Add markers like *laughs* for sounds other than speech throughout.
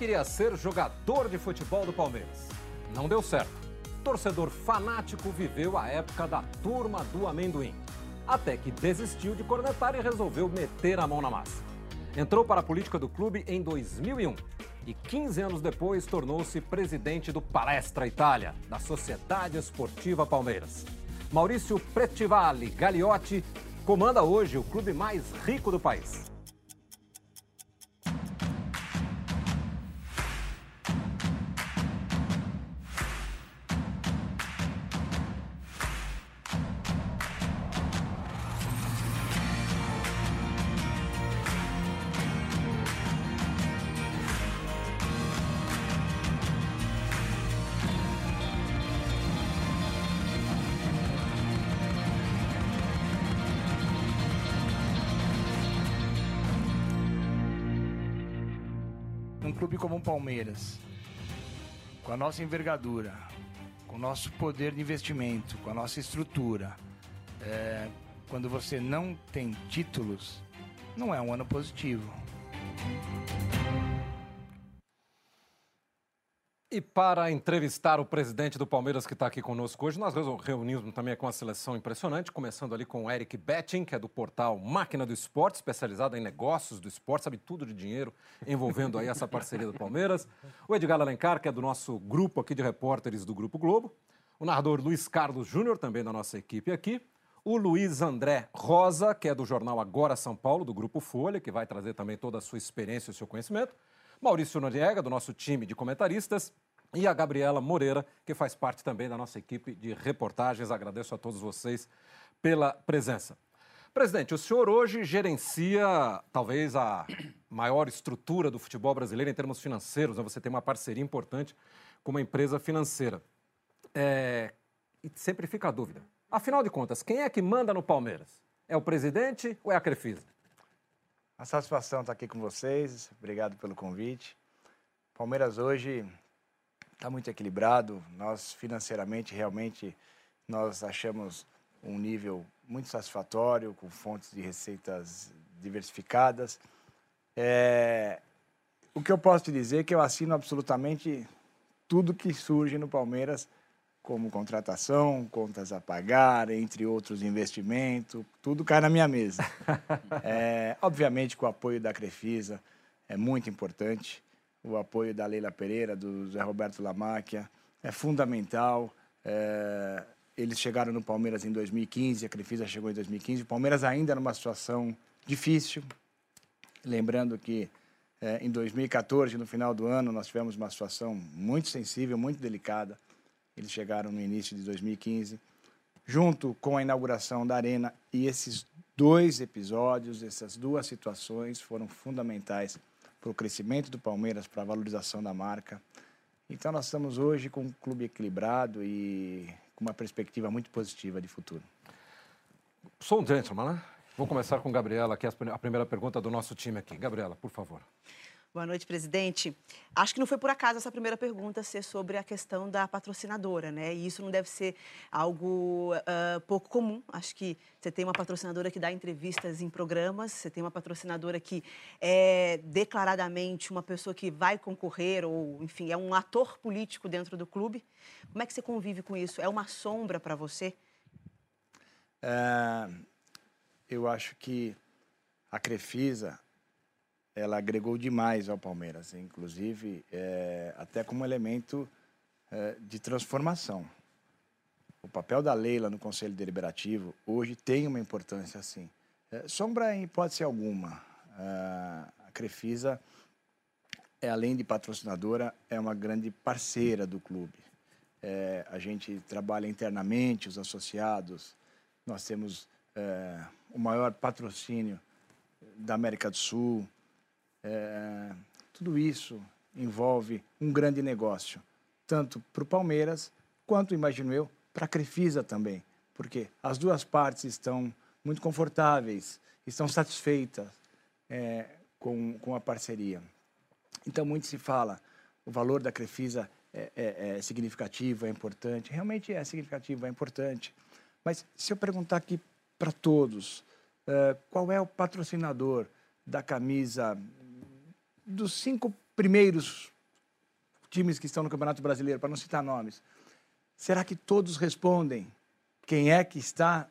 queria ser jogador de futebol do Palmeiras. Não deu certo. Torcedor fanático viveu a época da turma do amendoim. Até que desistiu de cornetar e resolveu meter a mão na massa. Entrou para a política do clube em 2001 e 15 anos depois tornou-se presidente do Palestra Itália, da Sociedade Esportiva Palmeiras. Maurício Pretivale Gagliotti comanda hoje o clube mais rico do país. Como o Palmeiras, com a nossa envergadura, com o nosso poder de investimento, com a nossa estrutura, é, quando você não tem títulos, não é um ano positivo. E para entrevistar o presidente do Palmeiras que está aqui conosco hoje, nós reunimos também com uma seleção impressionante, começando ali com o Eric Betting, que é do portal Máquina do Esporte, especializado em negócios do esporte, sabe tudo de dinheiro, envolvendo aí essa parceria do Palmeiras. O Edgar Alencar, que é do nosso grupo aqui de repórteres do Grupo Globo. O narrador Luiz Carlos Júnior, também da nossa equipe aqui. O Luiz André Rosa, que é do jornal Agora São Paulo, do Grupo Folha, que vai trazer também toda a sua experiência e o seu conhecimento. Maurício Noriega, do nosso time de comentaristas, e a Gabriela Moreira, que faz parte também da nossa equipe de reportagens. Agradeço a todos vocês pela presença. Presidente, o senhor hoje gerencia talvez a maior estrutura do futebol brasileiro em termos financeiros, né? você tem uma parceria importante com uma empresa financeira. É... E sempre fica a dúvida. Afinal de contas, quem é que manda no Palmeiras? É o presidente ou é a Crefisa? A satisfação estar aqui com vocês. Obrigado pelo convite. Palmeiras hoje está muito equilibrado. Nós financeiramente realmente nós achamos um nível muito satisfatório, com fontes de receitas diversificadas. É... O que eu posso te dizer é que eu assino absolutamente tudo que surge no Palmeiras, como contratação, contas a pagar, entre outros investimentos, tudo cai na minha mesa. *laughs* É, obviamente, com o apoio da Crefisa, é muito importante o apoio da Leila Pereira, do Zé Roberto Lamáquia, é fundamental. É, eles chegaram no Palmeiras em 2015, a Crefisa chegou em 2015. O Palmeiras ainda numa situação difícil. Lembrando que é, em 2014, no final do ano, nós tivemos uma situação muito sensível, muito delicada. Eles chegaram no início de 2015, junto com a inauguração da Arena. E esses dois episódios, essas duas situações foram fundamentais para o crescimento do Palmeiras, para a valorização da marca. Então nós estamos hoje com um clube equilibrado e com uma perspectiva muito positiva de futuro. Sou um gentleman, né? Vou começar com Gabriela, que é a primeira pergunta do nosso time aqui. Gabriela, por favor. Boa noite, presidente. Acho que não foi por acaso essa primeira pergunta ser sobre a questão da patrocinadora, né? E isso não deve ser algo uh, pouco comum. Acho que você tem uma patrocinadora que dá entrevistas em programas, você tem uma patrocinadora que é declaradamente uma pessoa que vai concorrer, ou, enfim, é um ator político dentro do clube. Como é que você convive com isso? É uma sombra para você? É, eu acho que a Crefisa ela agregou demais ao Palmeiras, inclusive é, até como elemento é, de transformação. O papel da Leila no Conselho Deliberativo hoje tem uma importância assim. É, sombra em hipótese alguma. a Crefisa, é, além de patrocinadora, é uma grande parceira do clube. A gente trabalha internamente, os associados. Nós temos o maior patrocínio da América do Sul. É, tudo isso envolve um grande negócio, tanto para o Palmeiras quanto, imagino eu, para a Crefisa também, porque as duas partes estão muito confortáveis, estão satisfeitas é, com, com a parceria. Então, muito se fala, o valor da Crefisa é, é, é significativo, é importante, realmente é significativo, é importante. Mas se eu perguntar aqui para todos, uh, qual é o patrocinador da camisa dos cinco primeiros times que estão no Campeonato Brasileiro, para não citar nomes, será que todos respondem quem é que está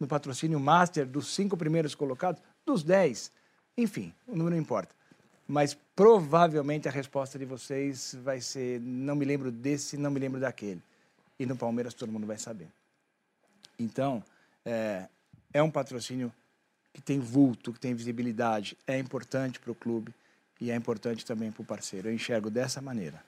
no patrocínio master dos cinco primeiros colocados? Dos dez? Enfim, o número não importa. Mas provavelmente a resposta de vocês vai ser: não me lembro desse, não me lembro daquele. E no Palmeiras todo mundo vai saber. Então, é, é um patrocínio que tem vulto, que tem visibilidade, é importante para o clube e é importante também para o parceiro. Eu enxergo dessa maneira.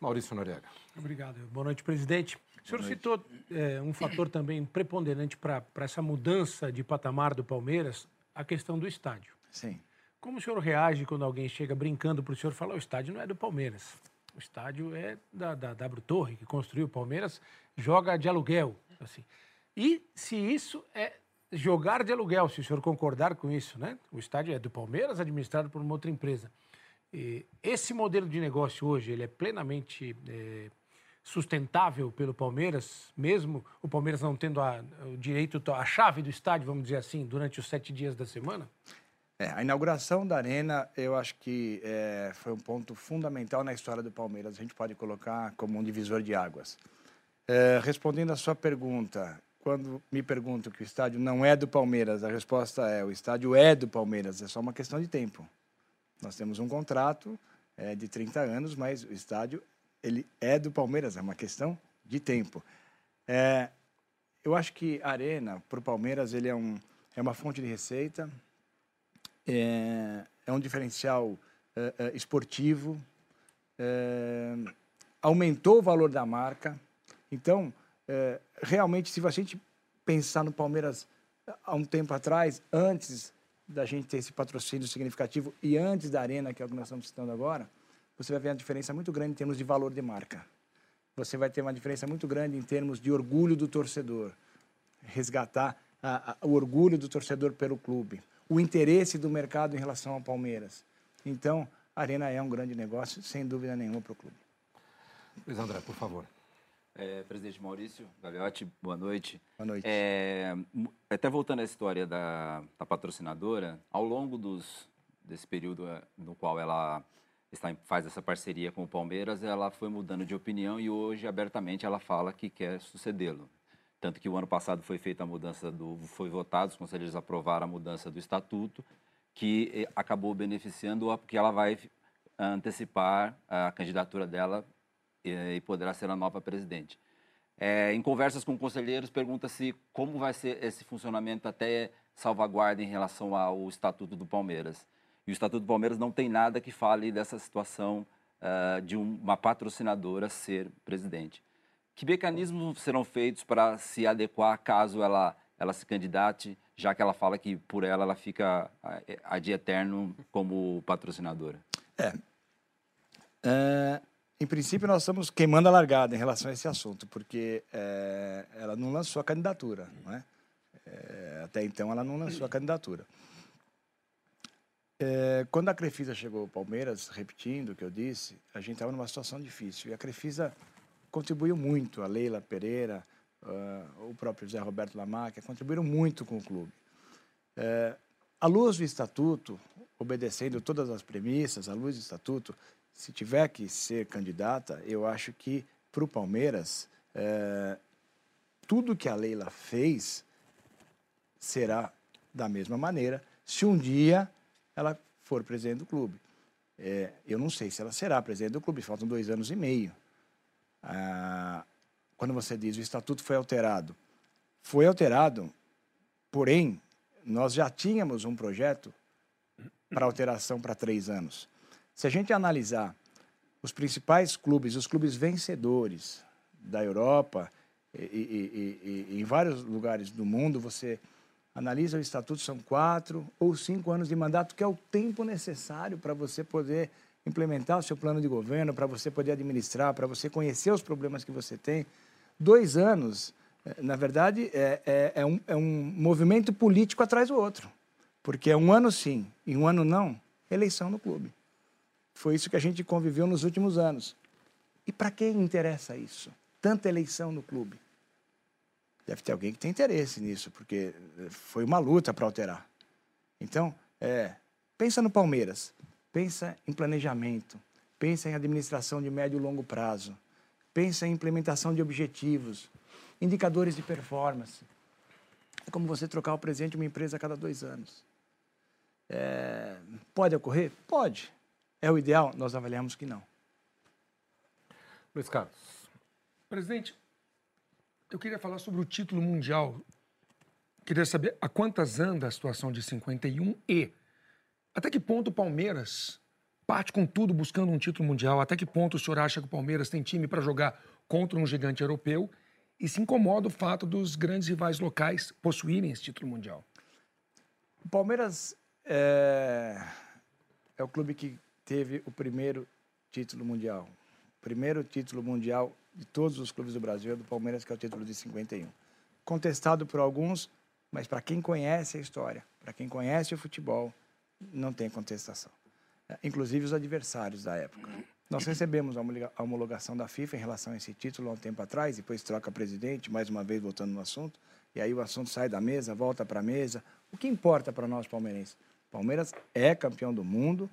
Maurício Noriega. Obrigado. Boa noite, presidente. O senhor citou é, um fator também preponderante para essa mudança de patamar do Palmeiras, a questão do estádio. Sim. Como o senhor reage quando alguém chega brincando para o senhor e fala: o estádio não é do Palmeiras? O estádio é da, da W Torre, que construiu o Palmeiras, joga de aluguel. Assim. E se isso é jogar de aluguel, se o senhor concordar com isso, né? O estádio é do Palmeiras, administrado por uma outra empresa. E esse modelo de negócio hoje, ele é plenamente é, sustentável pelo Palmeiras, mesmo o Palmeiras não tendo a, o direito, a chave do estádio, vamos dizer assim, durante os sete dias da semana? É, a inauguração da Arena, eu acho que é, foi um ponto fundamental na história do Palmeiras. A gente pode colocar como um divisor de águas. É, respondendo à sua pergunta, quando me pergunto que o estádio não é do Palmeiras, a resposta é: o estádio é do Palmeiras, é só uma questão de tempo. Nós temos um contrato é, de 30 anos, mas o estádio ele é do Palmeiras, é uma questão de tempo. É, eu acho que a Arena, para o Palmeiras, ele é, um, é uma fonte de receita, é, é um diferencial é, é, esportivo, é, aumentou o valor da marca. Então, é, realmente, se a gente pensar no Palmeiras há um tempo atrás, antes da gente ter esse patrocínio significativo e antes da Arena, que é o que nós estamos citando agora, você vai ver uma diferença muito grande em termos de valor de marca. Você vai ter uma diferença muito grande em termos de orgulho do torcedor. Resgatar a, a, o orgulho do torcedor pelo clube o interesse do mercado em relação ao Palmeiras. Então, a Arena é um grande negócio, sem dúvida nenhuma, para o clube. Luiz André, por favor. É, presidente Maurício Gagliotti, boa noite. Boa noite. É, até voltando à história da, da, patrocinadora, ao longo dos, desse período é, no qual ela está, faz essa parceria com o Palmeiras, ela foi mudando de opinião e hoje, abertamente, ela fala que quer sucedê-lo. Tanto que o ano passado foi feita a mudança do. foi votado, os conselheiros aprovaram a mudança do estatuto, que eh, acabou beneficiando, porque ela vai antecipar a candidatura dela e poderá ser a nova presidente. É, em conversas com conselheiros, pergunta-se como vai ser esse funcionamento até salvaguarda em relação ao Estatuto do Palmeiras. E o Estatuto do Palmeiras não tem nada que fale dessa situação uh, de um, uma patrocinadora ser presidente. Que mecanismos serão feitos para se adequar caso ela, ela se candidate, já que ela fala que por ela ela fica a, de eterno como patrocinadora? É. é. Em princípio, nós estamos queimando a largada em relação a esse assunto, porque é, ela não lançou a candidatura. Não é? é? até então, ela não lançou a candidatura. É, quando a Crefisa chegou ao Palmeiras, repetindo o que eu disse, a gente estava numa situação difícil. E a Crefisa contribuiu muito, a Leila Pereira, uh, o próprio José Roberto Lamáquia, contribuíram muito com o clube. É, à luz do estatuto, obedecendo todas as premissas, à luz do estatuto, se tiver que ser candidata, eu acho que para o Palmeiras, é, tudo que a Leila fez será da mesma maneira se um dia ela for presidente do clube. É, eu não sei se ela será presidente do clube, faltam dois anos e meio. Ah, quando você diz o estatuto foi alterado, foi alterado, porém, nós já tínhamos um projeto para alteração para três anos. Se a gente analisar os principais clubes, os clubes vencedores da Europa e, e, e, e em vários lugares do mundo, você analisa o estatuto, são quatro ou cinco anos de mandato, que é o tempo necessário para você poder implementar o seu plano de governo, para você poder administrar, para você conhecer os problemas que você tem. Dois anos, eh, na verdade, é, é, é, um, é um movimento político atrás do outro. Porque é um ano sim e um ano não, eleição no clube. Foi isso que a gente conviveu nos últimos anos. E para quem interessa isso? Tanta eleição no clube. Deve ter alguém que tem interesse nisso, porque eh, foi uma luta para alterar. Então, é, pensa no Palmeiras. pensa em planejamento, pensa em administração de médio e longo prazo, pensa em implementação de objetivos, indicadores de performance. É como você trocar o presidente de uma empresa a cada dois anos. É, pode ocorrer? Pode. É o ideal? Nós avaliamos que não. Luiz Carlos. Presidente, eu queria falar sobre o título mundial. Queria saber a quantas anda a situação de 51 e até que ponto o Palmeiras parte com tudo buscando um título mundial? Até que ponto o senhor acha que o Palmeiras tem time para jogar contra um gigante europeu? E se incomoda o fato dos grandes rivais locais possuírem esse título mundial? O Palmeiras é, é o clube que teve o primeiro título mundial. O primeiro título mundial de todos os clubes do Brasil é do Palmeiras, que é o título de 51. Contestado por alguns, mas para quem conhece a história, para quem conhece o futebol, não tem contestação. É, inclusive os adversários da época. Nós recebemos a homologação da FIFA em relação a esse título há um tempo atrás, depois troca presidente, mais uma vez voltando no assunto, e aí o assunto sai da mesa, volta para a mesa. O que importa para nós palmeirenses? Palmeiras é campeão do mundo,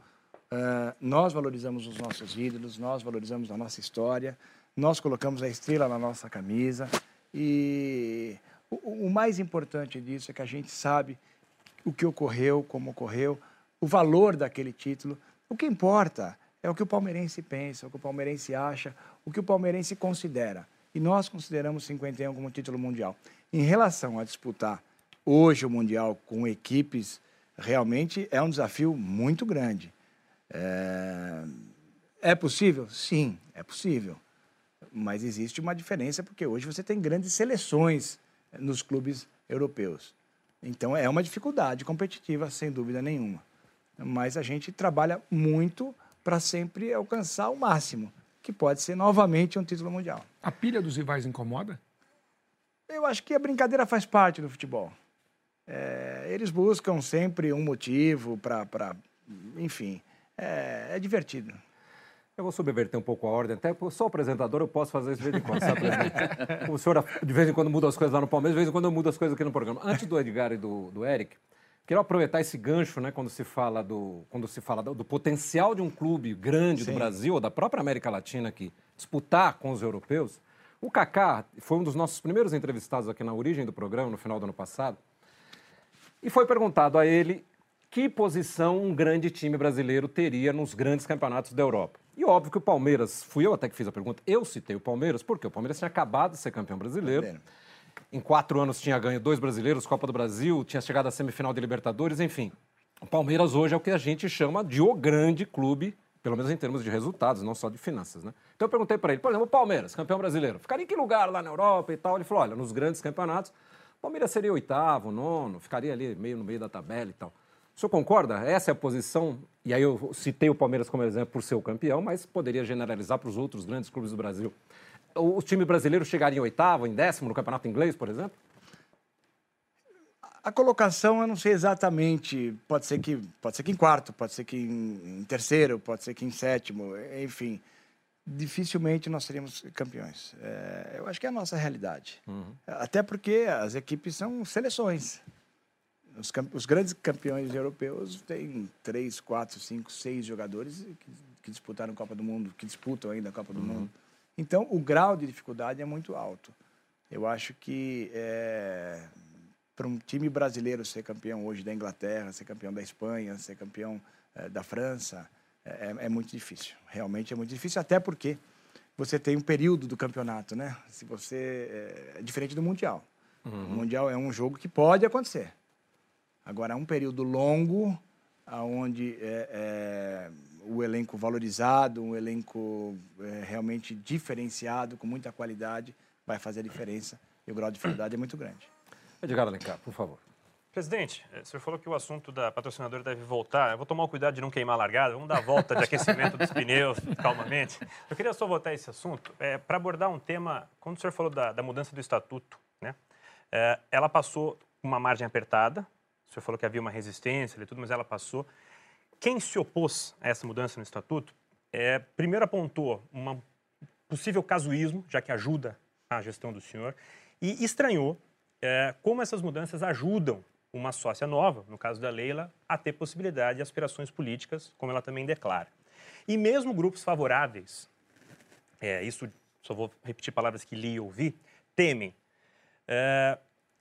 uh, nós valorizamos os nossos ídolos, nós valorizamos a nossa história, nós colocamos a estrela na nossa camisa e o, o mais importante disso é que a gente sabe o que ocorreu, como ocorreu, o valor daquele título. O que importa é o que o palmeirense pensa, o que o palmeirense acha, o que o palmeirense considera. E nós consideramos 51 como título mundial. Em relação a disputar hoje o Mundial com equipes, realmente é um desafio muito grande. É, é possível? Sim, é possível. Mas existe uma diferença porque hoje você tem grandes seleções nos clubes europeus. Então é uma dificuldade competitiva, sem dúvida nenhuma. Mas a gente trabalha muito para sempre alcançar o máximo, que pode ser novamente um título mundial. A pilha dos rivais incomoda? Eu acho que a brincadeira faz parte do futebol. É, eles buscam sempre um motivo para. Enfim, é, é divertido. Eu vou subverter um pouco a ordem, até porque eu sou apresentador, eu posso fazer isso de vez em quando, sabe, presidente? *laughs* O senhor, de vez em quando, muda as coisas lá no Palmeiras, de vez em quando eu mudo as coisas aqui no programa. Antes do Edgar e do, do Eric, quero aproveitar esse gancho, né, quando se fala do, quando se fala do, do potencial de um clube grande Sim. do Brasil, ou da própria América Latina, aqui, disputar com os europeus. O Kaká foi um dos nossos primeiros entrevistados aqui na origem do programa, no final do ano passado, e foi perguntado a ele que posição um grande time brasileiro teria nos grandes campeonatos da Europa. E óbvio que o Palmeiras, fui eu até que fiz a pergunta, eu citei o Palmeiras, porque o Palmeiras tinha acabado de ser campeão brasileiro. Em quatro anos tinha ganho dois brasileiros, Copa do Brasil, tinha chegado à semifinal de Libertadores, enfim. O Palmeiras hoje é o que a gente chama de o grande clube, pelo menos em termos de resultados, não só de finanças, né? Então eu perguntei para ele, por exemplo, o Palmeiras, campeão brasileiro, ficaria em que lugar lá na Europa e tal? Ele falou, olha, nos grandes campeonatos, o Palmeiras seria oitavo, nono, ficaria ali meio no meio da tabela e tal. O senhor concorda? Essa é a posição, e aí eu citei o Palmeiras como exemplo por ser o campeão, mas poderia generalizar para os outros grandes clubes do Brasil. O time brasileiro chegaria em oitavo, em décimo no campeonato inglês, por exemplo? A colocação eu não sei exatamente. Pode ser que, pode ser que em quarto, pode ser que em, em terceiro, pode ser que em sétimo, enfim. Dificilmente nós seríamos campeões. É, eu acho que é a nossa realidade. Uhum. Até porque as equipes são seleções. Os, os, grandes campeões europeus têm três, quatro, cinco, seis jogadores que, que, disputaram a Copa do Mundo, que disputam ainda a Copa do uhum. Mundo. Então, o grau de dificuldade é muito alto. Eu acho que é, para um time brasileiro ser campeão hoje da Inglaterra, ser campeão da Espanha, ser campeão é, da França, é, é, muito difícil. Realmente é muito difícil, até porque você tem um período do campeonato, né? Se você é, é diferente do mundial. Uhum. O mundial é um jogo que pode acontecer. Agora, um período longo, onde é, é, o elenco valorizado, um elenco é, realmente diferenciado, com muita qualidade, vai fazer a diferença. E o grau de dificuldade é muito grande. Edgar Alencar, por favor. Presidente, eh, o senhor falou que o assunto da patrocinadora deve voltar. Eu vou tomar o cuidado de não queimar a largada. Vamos dar a volta de aquecimento dos pneus, *laughs* calmamente. Eu queria só voltar a esse assunto é, para abordar um tema. Quando o senhor falou da, da mudança do estatuto, né? É, ela passou uma margem apertada, o senhor falou que havia uma resistência e tudo, mas ela passou. Quem se opôs a essa mudança no estatuto, é, primeiro apontou um possível casuísmo, já que ajuda a gestão do senhor, e estranhou é, como essas mudanças ajudam uma sócia nova, no caso da Leila, a ter possibilidade de aspirações políticas, como ela também declara. E mesmo grupos favoráveis, é, isso só vou repetir palavras que li e ouvi, temem é,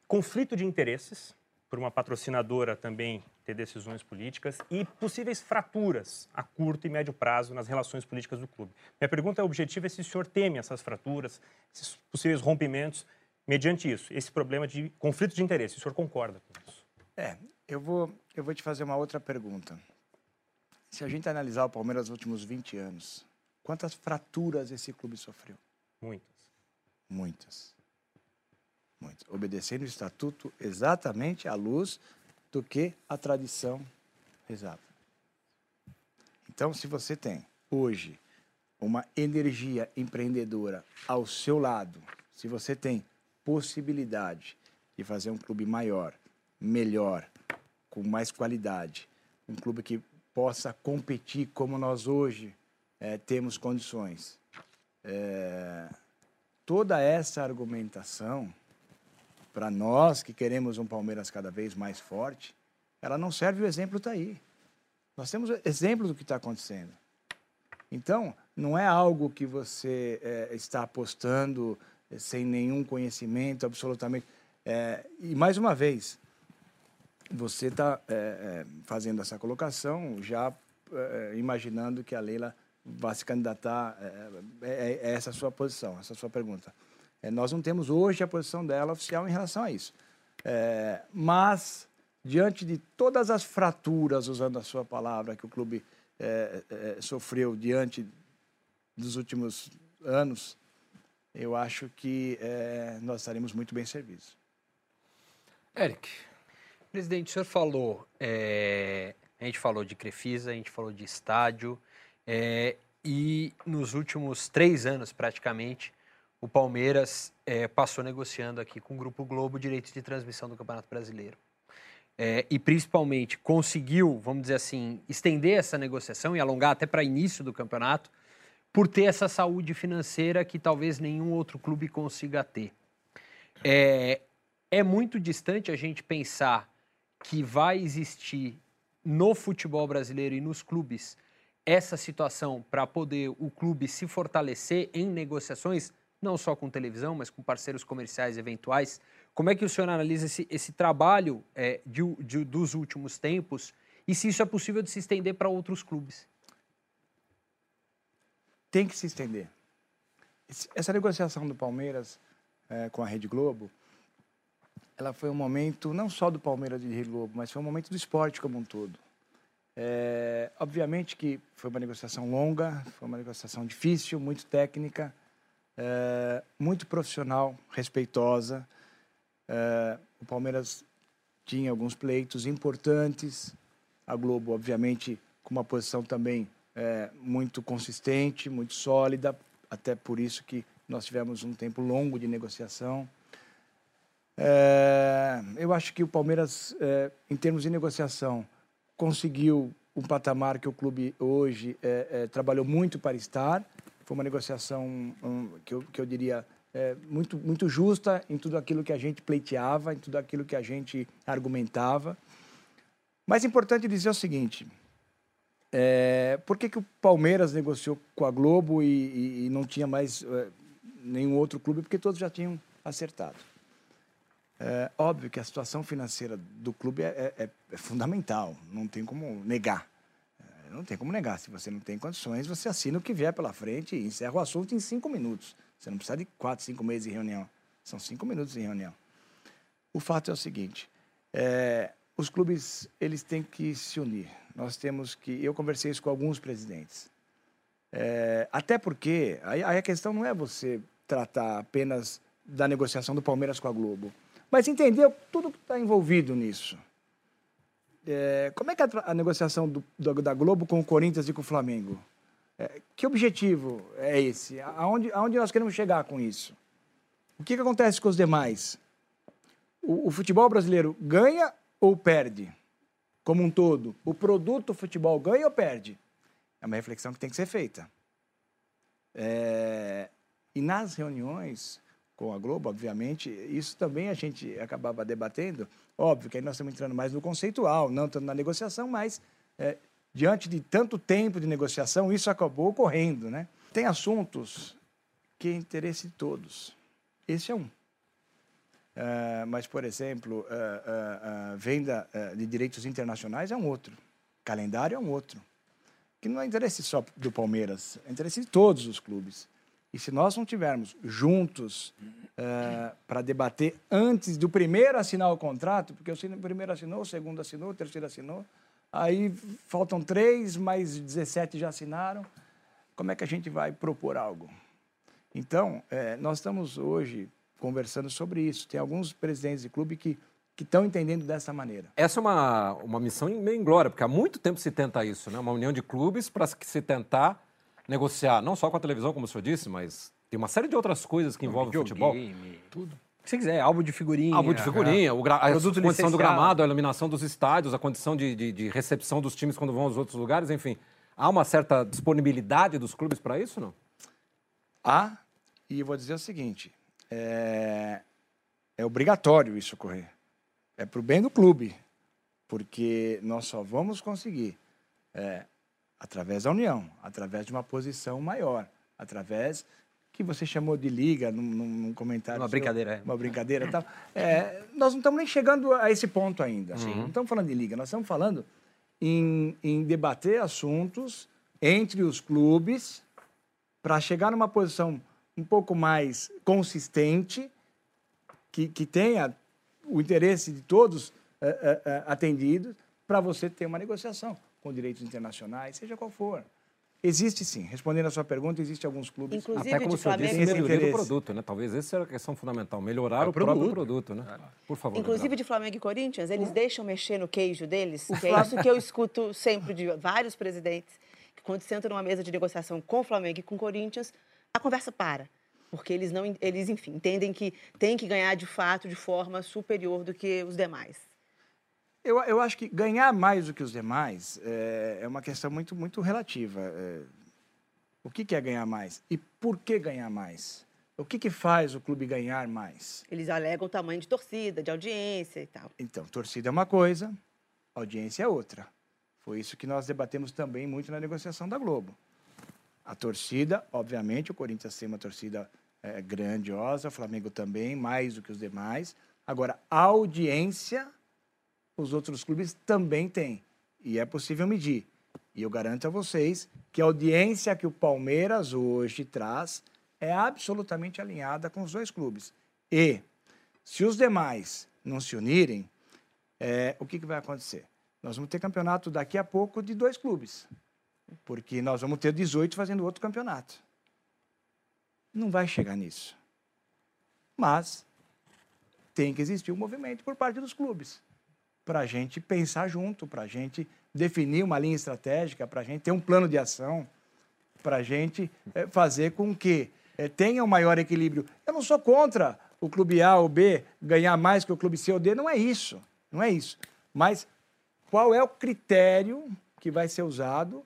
conflito de interesses, por uma patrocinadora também ter decisões políticas e possíveis fraturas a curto e médio prazo nas relações políticas do clube. Minha pergunta é objetiva é se o senhor teme essas fraturas, esses possíveis rompimentos mediante isso, esse problema de conflito de interesse. O senhor concorda com isso? É, eu vou, eu vou te fazer uma outra pergunta. Se a gente analisar o Palmeiras nos últimos 20 anos, quantas fraturas esse clube sofreu? Muitas. Muitas. Muitas. Obedecendo o estatuto exatamente à luz do que a tradição exata. Então, se você tem hoje uma energia empreendedora ao seu lado, se você tem possibilidade de fazer um clube maior, melhor, com mais qualidade, um clube que possa competir como nós hoje é, temos condições. É, toda essa argumentação, para nós que queremos um Palmeiras cada vez mais forte, ela não serve, o exemplo está aí. Nós temos exemplo do que está acontecendo. Então, não é algo que você é, está apostando sem nenhum conhecimento, absolutamente. É, e mais uma vez, você está é, é, fazendo essa colocação já é, imaginando que a Leila vai se candidatar. É, é, é essa a sua posição, essa a sua pergunta. Nós não temos hoje a posição dela oficial em relação a isso. mas, diante de todas as fraturas, usando a sua palavra, que o clube sofreu diante dos últimos anos, eu acho que é, nós estaremos muito bem servidos. Eric. Presidente, o senhor falou, é, a gente falou de Crefisa, a gente falou de estádio, é, e nos últimos três anos, praticamente, o Palmeiras é, passou negociando aqui com o Grupo Globo direitos de transmissão do Campeonato Brasileiro. É, e principalmente conseguiu, vamos dizer assim, estender essa negociação e alongar até para início do campeonato, por ter essa saúde financeira que talvez nenhum outro clube consiga ter. É, é muito distante a gente pensar que vai existir no futebol brasileiro e nos clubes essa situação para poder o clube se fortalecer em negociações, não só com televisão, mas com parceiros comerciais eventuais. Como é que o senhor analisa esse, esse trabalho é, de, de, dos últimos tempos e se isso é possível de se estender para outros clubes? tem que se estender. Essa negociação do Palmeiras é, com a Rede Globo, ela foi um momento não só do Palmeiras e Rede Globo, mas foi um momento do esporte como um todo. É, obviamente que foi uma negociação longa, foi uma negociação difícil, muito técnica, é, muito profissional, respeitosa. É, o Palmeiras tinha alguns pleitos importantes, a Globo, obviamente, com uma posição também é, muito consistente, muito sólida, até por isso que nós tivemos um tempo longo de negociação. É, eu acho que o Palmeiras, é, em termos de negociação, conseguiu um patamar que o clube hoje é, é trabalhou muito para estar. Foi uma negociação um, que, eu, que eu diria é, muito, muito justa em tudo aquilo que a gente pleiteava, em tudo aquilo que a gente argumentava. Mas é importante dizer o seguinte: é, por que, que o Palmeiras negociou com a Globo e, e, e não tinha mais é, nenhum outro clube? Porque todos já tinham acertado. É óbvio que a situação financeira do clube é, é, é fundamental, não tem como negar. Não tem como negar. Se você não tem condições, você assina o que vier pela frente e encerra o assunto em cinco minutos. Você não precisa de quatro, cinco meses de reunião. São cinco minutos de reunião. O fato é o seguinte: é, os clubes eles têm que se unir. Nós temos que. Eu conversei isso com alguns presidentes. É, até porque aí, a questão não é você tratar apenas da negociação do Palmeiras com a Globo, mas entender tudo que está envolvido nisso. É, como é que é a, negociação do, do, da Globo com o Corinthians e com o Flamengo? É, que objetivo é esse? Aonde, aonde nós queremos chegar com isso? O que, que acontece com os demais? O, o futebol brasileiro ganha ou perde? como um todo, o produto futebol ganha ou perde? É uma reflexão que tem que ser feita. É... E nas reuniões, com a Globo, obviamente, isso também a gente acabava debatendo. Óbvio que aí nós estamos entrando mais no conceitual, não tanto na negociação, mas é, diante de tanto tempo de negociação, isso acabou ocorrendo. Né? Tem assuntos que é interesse de todos. Esse é um. Uh, mas, por exemplo, uh, uh, venda de direitos internacionais é um outro. Calendário é um outro. Que não é interesse só do Palmeiras, é interesse de todos os clubes. E se nós não tivermos juntos uh, para debater antes do primeiro assinar o contrato, porque o primeiro assinou, o segundo assinou, o terceiro assinou, aí faltam três, mais 17 já assinaram, como é que a gente vai propor algo? Então, é, nós estamos hoje conversando sobre isso. Tem alguns presidentes de clube que que estão entendendo dessa maneira. Essa é uma, uma missão meio inglória, porque há muito tempo se tenta isso, né? uma união de clubes para se tentar negociar, não só com a televisão, como o senhor disse, mas tem uma série de outras coisas que envolvem o futebol. Tudo. O que você quiser, álbum de figurinha. Álbum de figurinha, o gra... a condição do gramado, a iluminação dos estádios, a condição de, de, de, recepção dos times quando vão aos outros lugares, enfim. Há uma certa disponibilidade dos clubes para isso, não? Há, e eu vou dizer o seguinte: é, é obrigatório isso ocorrer. É para o bem do clube, porque nós só vamos conseguir é, Através da união, através de uma posição maior, através que você chamou de liga num, num comentário. Uma brincadeira, é. Uma brincadeira tal. É, nós não estamos nem chegando a esse ponto ainda. Uhum. Não estamos falando de liga, nós estamos falando em, em debater assuntos entre os clubes para chegar numa posição um pouco mais consistente, que, que tenha o interesse de todos é, é, é atendidos, para você ter uma negociação com direitos internacionais, seja qual for. Existe sim. Respondendo a sua pergunta, existe alguns clubes. Inclusive, Até como o senhor disse, melhoria do produto, né? Talvez essa era a questão fundamental, melhorar é o, produto. próprio produto, né? Por favor. Inclusive de Flamengo e Corinthians, eles deixam mexer no queijo deles, que é isso que eu escuto sempre de vários presidentes, que quando sentam numa mesa de negociação com o Flamengo e com o Corinthians, a conversa para. Porque eles não, eles, enfim, entendem que tem que ganhar de fato de forma superior do que os demais. Eu, eu acho que ganhar mais do que os demais é, é uma questão muito, muito relativa. É, o que, que é ganhar mais? E por que ganhar mais? O que, que faz o clube ganhar mais? Eles alegam o tamanho de torcida, de audiência e tal. Então, torcida é uma coisa, audiência é outra. Foi isso que nós debatemos também muito na negociação da Globo. A torcida, obviamente, o Corinthians tem uma torcida é, grandiosa, o Flamengo também, mais do que os demais. Agora, a audiência os outros clubes também têm. E é possível medir. E eu garanto a vocês que a audiência que o Palmeiras hoje traz é absolutamente alinhada com os dois clubes. E, se os demais não se unirem, é, o que, que vai acontecer? Nós vamos ter campeonato daqui a pouco de dois clubes. Porque nós vamos ter 18 fazendo outro campeonato. Não vai chegar nisso. Mas tem que existir um movimento por parte dos clubes para a gente pensar junto, para a gente definir uma linha estratégica, para a gente ter um plano de ação, para a gente é, fazer com que é, tenha um maior equilíbrio. Eu não sou contra o clube A ou B ganhar mais que o clube C ou D, não é isso, não é isso. Mas qual é o critério que vai ser usado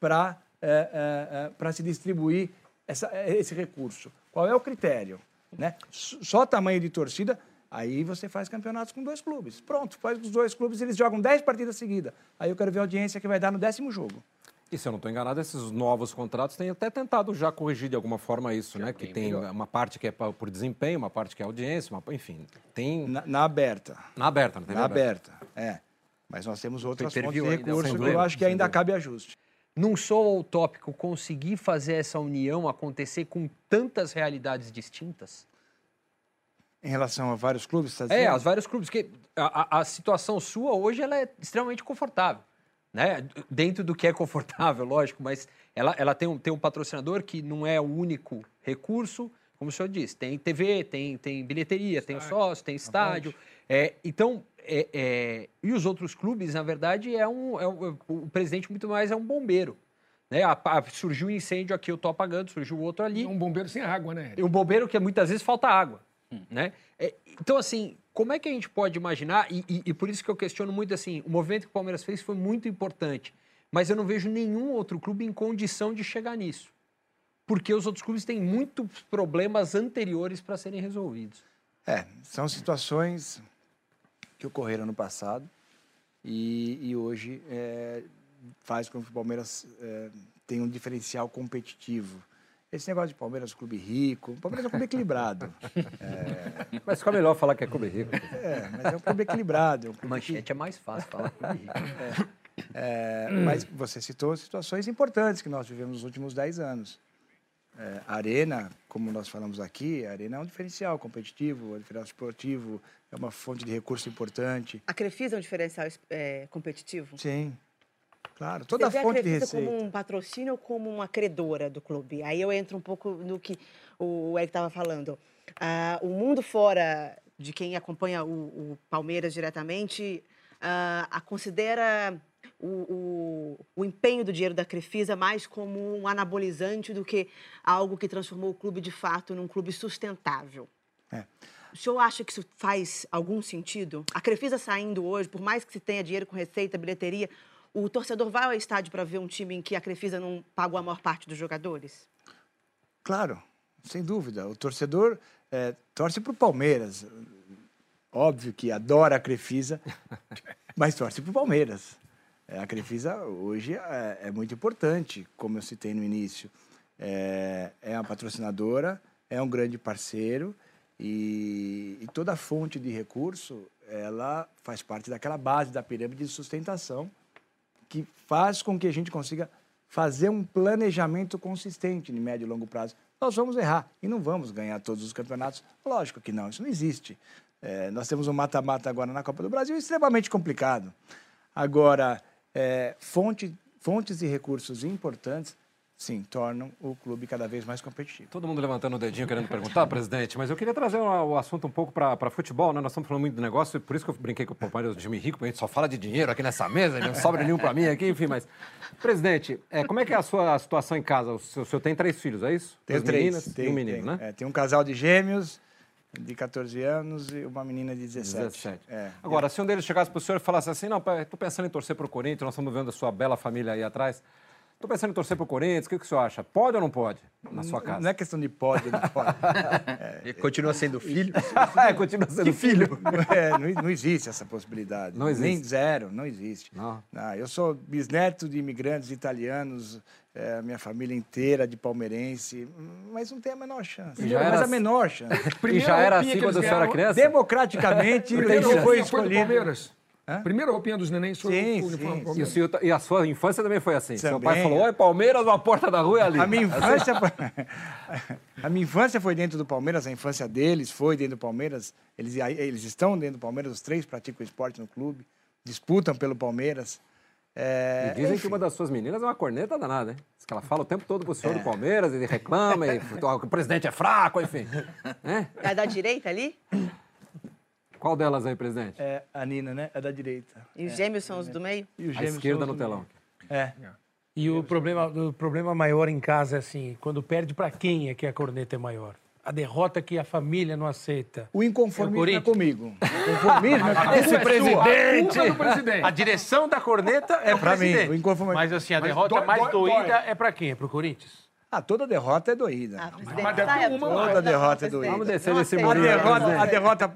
para é, é, se distribuir essa, esse recurso? Qual é o critério? Né? Só tamanho de torcida Aí você faz campeonatos com dois clubes. Pronto, faz com os dois clubes, eles jogam dez partidas seguidas. Aí eu quero ver a audiência que vai dar no décimo jogo. E se eu não estou enganado, esses novos contratos têm até tentado já corrigir de alguma forma isso, já né? Que tem melhor. uma parte que é por desempenho, uma parte que é audiência, uma... enfim. Tem. Na, na, aberta. Na aberta, não tem Na aberta, é. Mas nós temos outras fontes de recurso que eu acho que ainda cabe ajuste. Num sou utópico, conseguir fazer essa união acontecer com tantas realidades distintas? Em relação a vários clubes, está É, aos vários clubes. que a, a, situação sua hoje ela é extremamente confortável. Né? Dentro do que é confortável, *laughs* lógico, mas ela, ela tem, um, tem um patrocinador que não é o único recurso, como o senhor disse, tem TV, tem, tem bilheteria, estádio, tem sócio, tem estádio. É, então, é, é, e os outros clubes, na verdade, é um, é um, o presidente muito mais é um bombeiro. Né? A, a, surgiu um incêndio aqui, eu estou apagando, surgiu outro ali. Um bombeiro sem água, né? E um bombeiro que muitas vezes falta água. Hum. Né? É, então, assim, como é que a gente pode imaginar, e, e, e, por isso que eu questiono muito assim, o movimento que o Palmeiras fez foi muito importante, mas eu não vejo nenhum outro clube em condição de chegar nisso. porque os outros clubes têm muitos problemas anteriores para serem resolvidos. É, são situações que ocorreram no passado e, e hoje é, faz com que o Palmeiras é, tenha um diferencial competitivo. Esse negócio de Palmeiras clube rico, o Palmeiras é um clube equilibrado. *laughs* É... Mas fica melhor falar que é clube rico. É, mas é um clube equilibrado. É um clube Manchete que... é mais fácil falar clube rico. É, mas você citou situações importantes que nós vivemos nos últimos 10 anos. É, a Arena, como nós falamos aqui, a Arena é um diferencial competitivo, é um diferencial esportivo, é uma fonte de recurso importante. A Crefisa é um diferencial é, competitivo? Sim. Claro, toda Você fonte de receita. como um patrocínio ou como uma credora do clube? Aí eu entro um pouco no que o Eric estava falando. Ah, o mundo fora de quem acompanha o, o Palmeiras diretamente ah, a considera o, o, o, empenho do dinheiro da Crefisa mais como um anabolizante do que algo que transformou o clube de fato num clube sustentável. É. O senhor acha que isso faz algum sentido? A Crefisa saindo hoje, por mais que se tenha dinheiro com receita, bilheteria, o torcedor vai ao estádio para ver um time em que a Crefisa não pagou a maior parte dos jogadores? Claro, sem dúvida. O torcedor é, torce para o Palmeiras. Óbvio que adora a Crefisa, *laughs* mas torce para o Palmeiras. É, a Crefisa hoje é, é, muito importante, como eu citei no início. É, é uma patrocinadora, é um grande parceiro e, e, toda fonte de recurso ela faz parte daquela base da pirâmide de sustentação que faz com que a gente consiga fazer um planejamento consistente de médio e longo prazo. Nós vamos errar e não vamos ganhar todos os campeonatos. Lógico que não, isso não existe. É, nós temos um mata-mata agora na Copa do Brasil extremamente complicado. Agora, é, fonte, fontes de recursos importantes, sim, tornam o clube cada vez mais competitivo. Todo mundo levantando o dedinho querendo perguntar, *laughs* presidente, mas eu queria trazer o assunto um pouco para futebol, né? Nós estamos falando muito de negócio, por isso que eu brinquei com o do time rico, porque a gente só fala de dinheiro aqui nessa mesa, não sobra nenhum para mim aqui, enfim, mas... Presidente, é, como é que é a sua situação em casa? O senhor, o senhor tem três filhos, é isso? Tenho três. meninas tem, e um menino, tem, né? É, tem um casal de gêmeos, de 14 anos e uma menina de 17. 17. É. Agora, se um deles chegasse para o senhor e falasse assim, não, estou pensando em torcer para o Corinthians, nós estamos vendo a sua bela família aí atrás, estou pensando em torcer para o Corinthians, o que, que o senhor acha? Pode ou não pode na sua casa? Não é questão de pode ou não pode. *laughs* *laughs* é, continua sendo filho? é, continua sendo filho. *laughs* É, não, não, existe essa possibilidade. Não existe? Nem zero, não existe. Não. não eu sou bisneto de imigrantes italianos, é, a minha família inteira de palmeirense, mas não tem a menor chance. Já era... Mas a menor chance. e já era assim quando você era criança? Democraticamente, não foi escolhido. Hã? Primeira roupinha dos nenéns foi sim, o uniforme sim, sim. E, e, a sua infância também foi assim? Também. Seu pai falou, oi, Palmeiras, uma porta da rua é ali. A minha infância, *laughs* a minha infância foi dentro do Palmeiras, a infância deles foi dentro do Palmeiras. Eles, eles estão dentro do Palmeiras, os três praticam esporte no clube, disputam pelo Palmeiras. É, e dizem enfim. que uma das suas meninas é uma corneta danada, hein? Diz que ela fala o tempo todo pro senhor é. do Palmeiras, ele reclama, e, *laughs* o presidente é fraco, enfim. É? é da direita ali? Qual delas aí, presidente? É a Nina, né? É da direita. E os gêmeos são os do meio? E os gêmeos a esquerda no telão. É. E o problema, o problema maior em casa é assim, quando perde, para quem é que a corneta é maior? a derrota que a família não aceita. O inconformismo é, é comigo. O inconformismo é *laughs* comigo. Esse *laughs* presidente, a, presidente. a direção da corneta é, é para mim. O inconformismo. Mas assim, a Mas derrota dói, mais dói, doída dói. é para quem? É para o Corinthians? Ah, toda derrota é doída. Ah, mas deve uma. Toda derrota é doída. Vamos descer nesse murinho. A derrota, a derrota...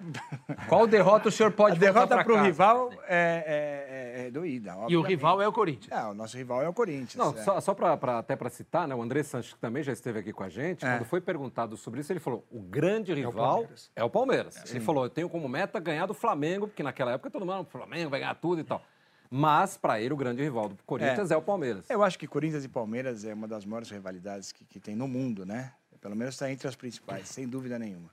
Qual derrota o senhor pode A derrota para o rival é, é, é, doída. E o rival é o Corinthians. É, o nosso rival é o Corinthians. Não, é. só, só pra, pra até para citar, né, o André Sanches, que também já esteve aqui com a gente, é. quando foi perguntado sobre isso, ele falou: o grande rival é o Palmeiras. Ele falou: eu tenho como meta ganhar do Flamengo, porque naquela época todo mundo, o Flamengo vai ganhar tudo e tal. Mas, para ele, o grande rival do Corinthians é. é. o Palmeiras. Eu acho que Corinthians e Palmeiras é uma das maiores rivalidades que, que tem no mundo, né? Pelo menos está entre as principais, sem dúvida nenhuma.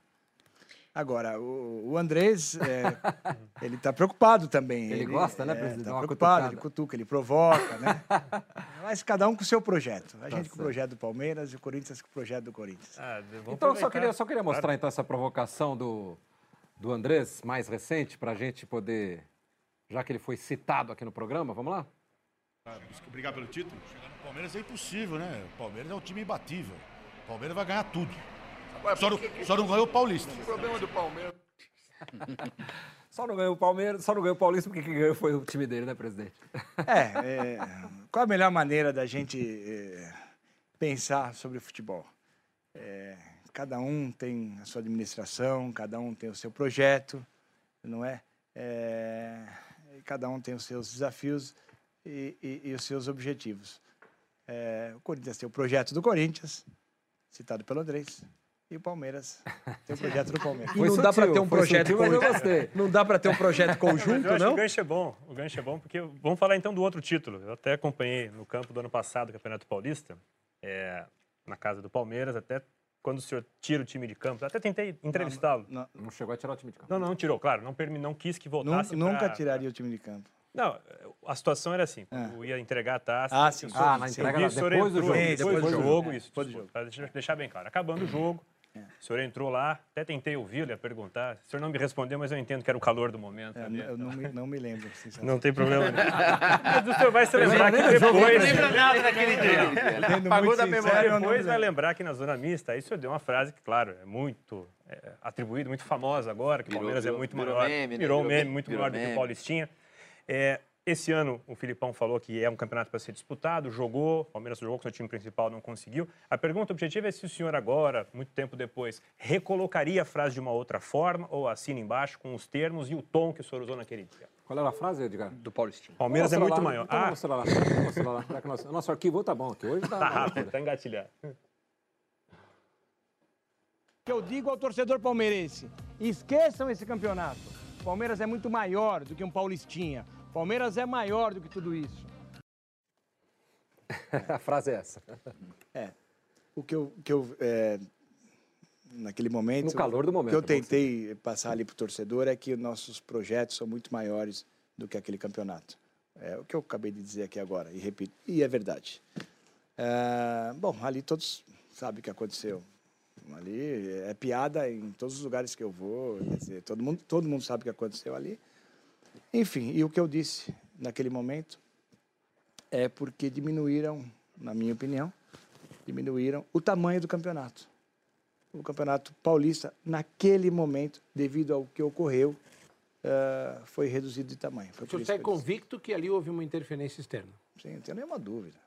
Agora, o, o Andrés, é, *laughs* ele está preocupado também. Ele, ele gosta, né, é, presidente? Está preocupado, ele cutuca, ele provoca, né? *laughs* Mas cada um com o seu projeto. A tá gente com o projeto do Palmeiras e o Corinthians com o projeto do Corinthians. Ah, então, só queria, só queria mostrar, então, essa provocação do, do Andrés, mais recente, para a gente poder já que ele foi citado aqui no programa. Vamos lá? Obrigado pelo título. Chegar no Palmeiras é impossível, né? O Palmeiras é um time imbatível. O Palmeiras vai ganhar tudo. Agora, só, não, que... só não ganhou o Paulista. O problema do Palmeiras. *laughs* só não ganhou o Palmeiras, só não ganhou o Paulista porque quem ganhou foi o time dele, né, presidente? É, é qual a melhor maneira da gente é, pensar sobre o futebol. É, cada um tem a sua administração, cada um tem o seu projeto, não é? é cada um tem os seus desafios e, e, e os seus objetivos. É, o Corinthians tem o projeto do Corinthians, citado pelo Andrés, e o Palmeiras tem o projeto do Palmeiras. *laughs* E não dá para ter um projeto. *laughs* Não dá para ter um projeto conjunto, não? Que o gancho é bom. O gancho é bom porque vamos falar então do outro título. Eu até acompanhei no campo do ano passado o Campeonato Paulista, é, na casa do Palmeiras, até quando o senhor tira o time de campo. Até tentei entrevistá-lo. Não, Não chegou a tirar o time de campo. Não, não, tirou, claro. Não, não quis que voltasse nunca pra- tiraria o time de campo. Não, a situação era assim. Quando ia entregar a taça... Ah, sim. senhor- Ah, na eu entrega vi, da- o senhor depois do entrou- jogo. Depois, Depois do do jogo, jogo. isso. Depois do desculpa, Para deixar bem claro. Acabando o jogo, o senhor entrou lá, até tentei ouvi-lo, ia perguntar. O senhor não me respondeu, mas eu entendo que era o calor do momento. É, ali, eu não me, não me lembro. Não tem problema nenhum. *laughs* Mas o senhor vai se lembrar que depois... nada daquele dia. Apagou da memória. não Depois vai lembrar que na zona mista, aí o senhor deu uma frase que, claro, é muito é, atribuída, muito famosa agora, que o Virou- Palmeiras é virou- muito virou maior. meme, né? Virou um meme meme, muito virou maior do que o meme. Paulistinha. É, esse ano, o Filipão falou que é um campeonato para ser disputado, jogou, o Palmeiras jogou com o seu time principal, não conseguiu. A pergunta objetiva é se o senhor agora, muito tempo depois, recolocaria a frase de uma outra forma ou assina embaixo com os termos e o tom que o senhor usou naquele dia. Qual era a frase, Edgar? Do Paulistinho. Palmeiras é muito lá. maior. Então, Ah, mostra lá. Mostra lá. Que nosso, nosso arquivo tá bom aqui. Hoje tá, tá rápido, tá engatilhado. que eu digo ao torcedor palmeirense: esqueçam esse campeonato. Palmeiras é muito maior do que um Paulistinha. Palmeiras é maior do que tudo isso. *laughs* a frase é essa. O que eu, que eu é, naquele momento, No calor do momento, o que eu vamos tentei passar ali para o torcedor é que nossos projetos são muito maiores do que aquele campeonato. É o que eu acabei de dizer aqui agora, e repito, e é verdade. É, bom, ali todos sabem o que aconteceu. Ali é piada em todos os lugares que eu vou, quer dizer, todo mundo, todo mundo sabe o que aconteceu ali. Enfim, e o que eu disse naquele momento é porque diminuíram, na minha opinião, diminuíram o tamanho do campeonato. O campeonato paulista, naquele momento, devido ao que ocorreu, eh, foi reduzido de tamanho. Foi O senhor está convicto que ali houve uma interferência externa? Sim, não tenho nenhuma dúvida.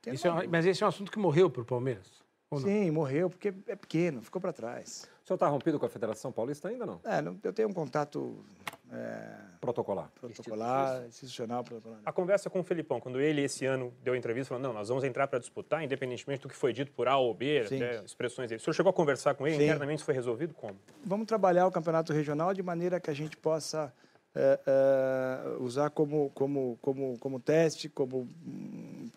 Tenho Isso é nenhuma um- mas esse é um assunto que morreu para o Palmeiras? Ou não? Sim, morreu porque é pequeno, ficou para trás. O senhor está rompido com a Federação Paulista ainda não? É, não- eu tenho um contato é, Protocolar. protocolar, institucional, protocolar. A conversa com o Felipão, quando ele esse ano deu a entrevista, falou: não, nós vamos entrar para disputar, independentemente do que foi dito por A ou B, Sim. até expressões dele. O senhor chegou a conversar com ele Sim. internamente, isso foi resolvido como? Vamos trabalhar o campeonato regional de maneira que a gente possa é, é, usar como, como, como, como teste, como,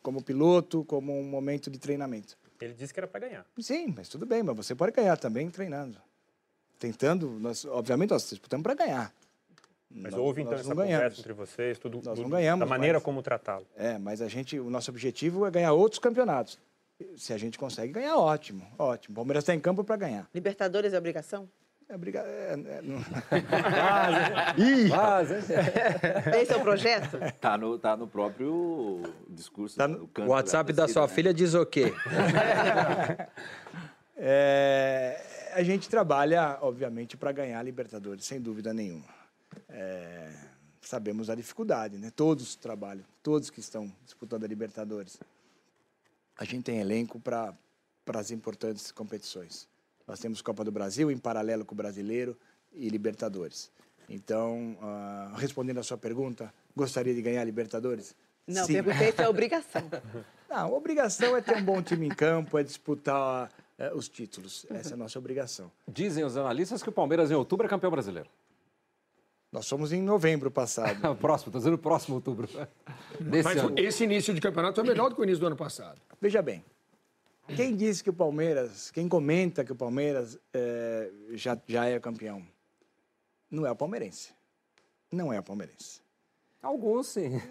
como piloto, como um momento de treinamento. Ele disse que era para ganhar. Sim, mas tudo bem, mas você pode ganhar também treinando. Tentando, nós, obviamente nós disputamos para ganhar. Mas Nós- houve então essa não conversa ganhamos. entre vocês, tudo, Nós não ganhamos, da maneira mas- como tratá-lo. É, mas a gente, o nosso objetivo é ganhar outros campeonatos. Se a gente consegue ganhar, ótimo, ótimo. O Palmeiras está em campo para ganhar. Libertadores é obrigação? É, briga- é, é, hein? *laughs* Esse é o projeto? Tá no, tá no próprio discurso. Tá no- O WhatsApp da torcida, sua né? filha diz o quê? *laughs* É, a gente trabalha, obviamente, para ganhar a Libertadores, sem dúvida nenhuma. É, sabemos a dificuldade, né? Todos trabalham, todos que estão disputando a Libertadores. A gente tem elenco para as importantes competições. Nós temos Copa do Brasil em paralelo com o Brasileiro e Libertadores. Então, ah, respondendo a sua pergunta, gostaria de ganhar a Libertadores? Não, Sim. perguntei se é *laughs* obrigação. Não, a obrigação é ter um bom time em campo, é disputar eh, os títulos. Essa é a nossa obrigação. Dizem os analistas que o Palmeiras em outubro é campeão brasileiro. Nós somos em novembro passado. *laughs* próximo, estou dizendo próximo outubro. Mas ano. esse início de campeonato é melhor do que o início do ano passado. Veja bem, quem diz que o Palmeiras, quem comenta que o Palmeiras eh, já, já é campeão, não é o palmeirense. Não é o palmeirense. Alguns, sim.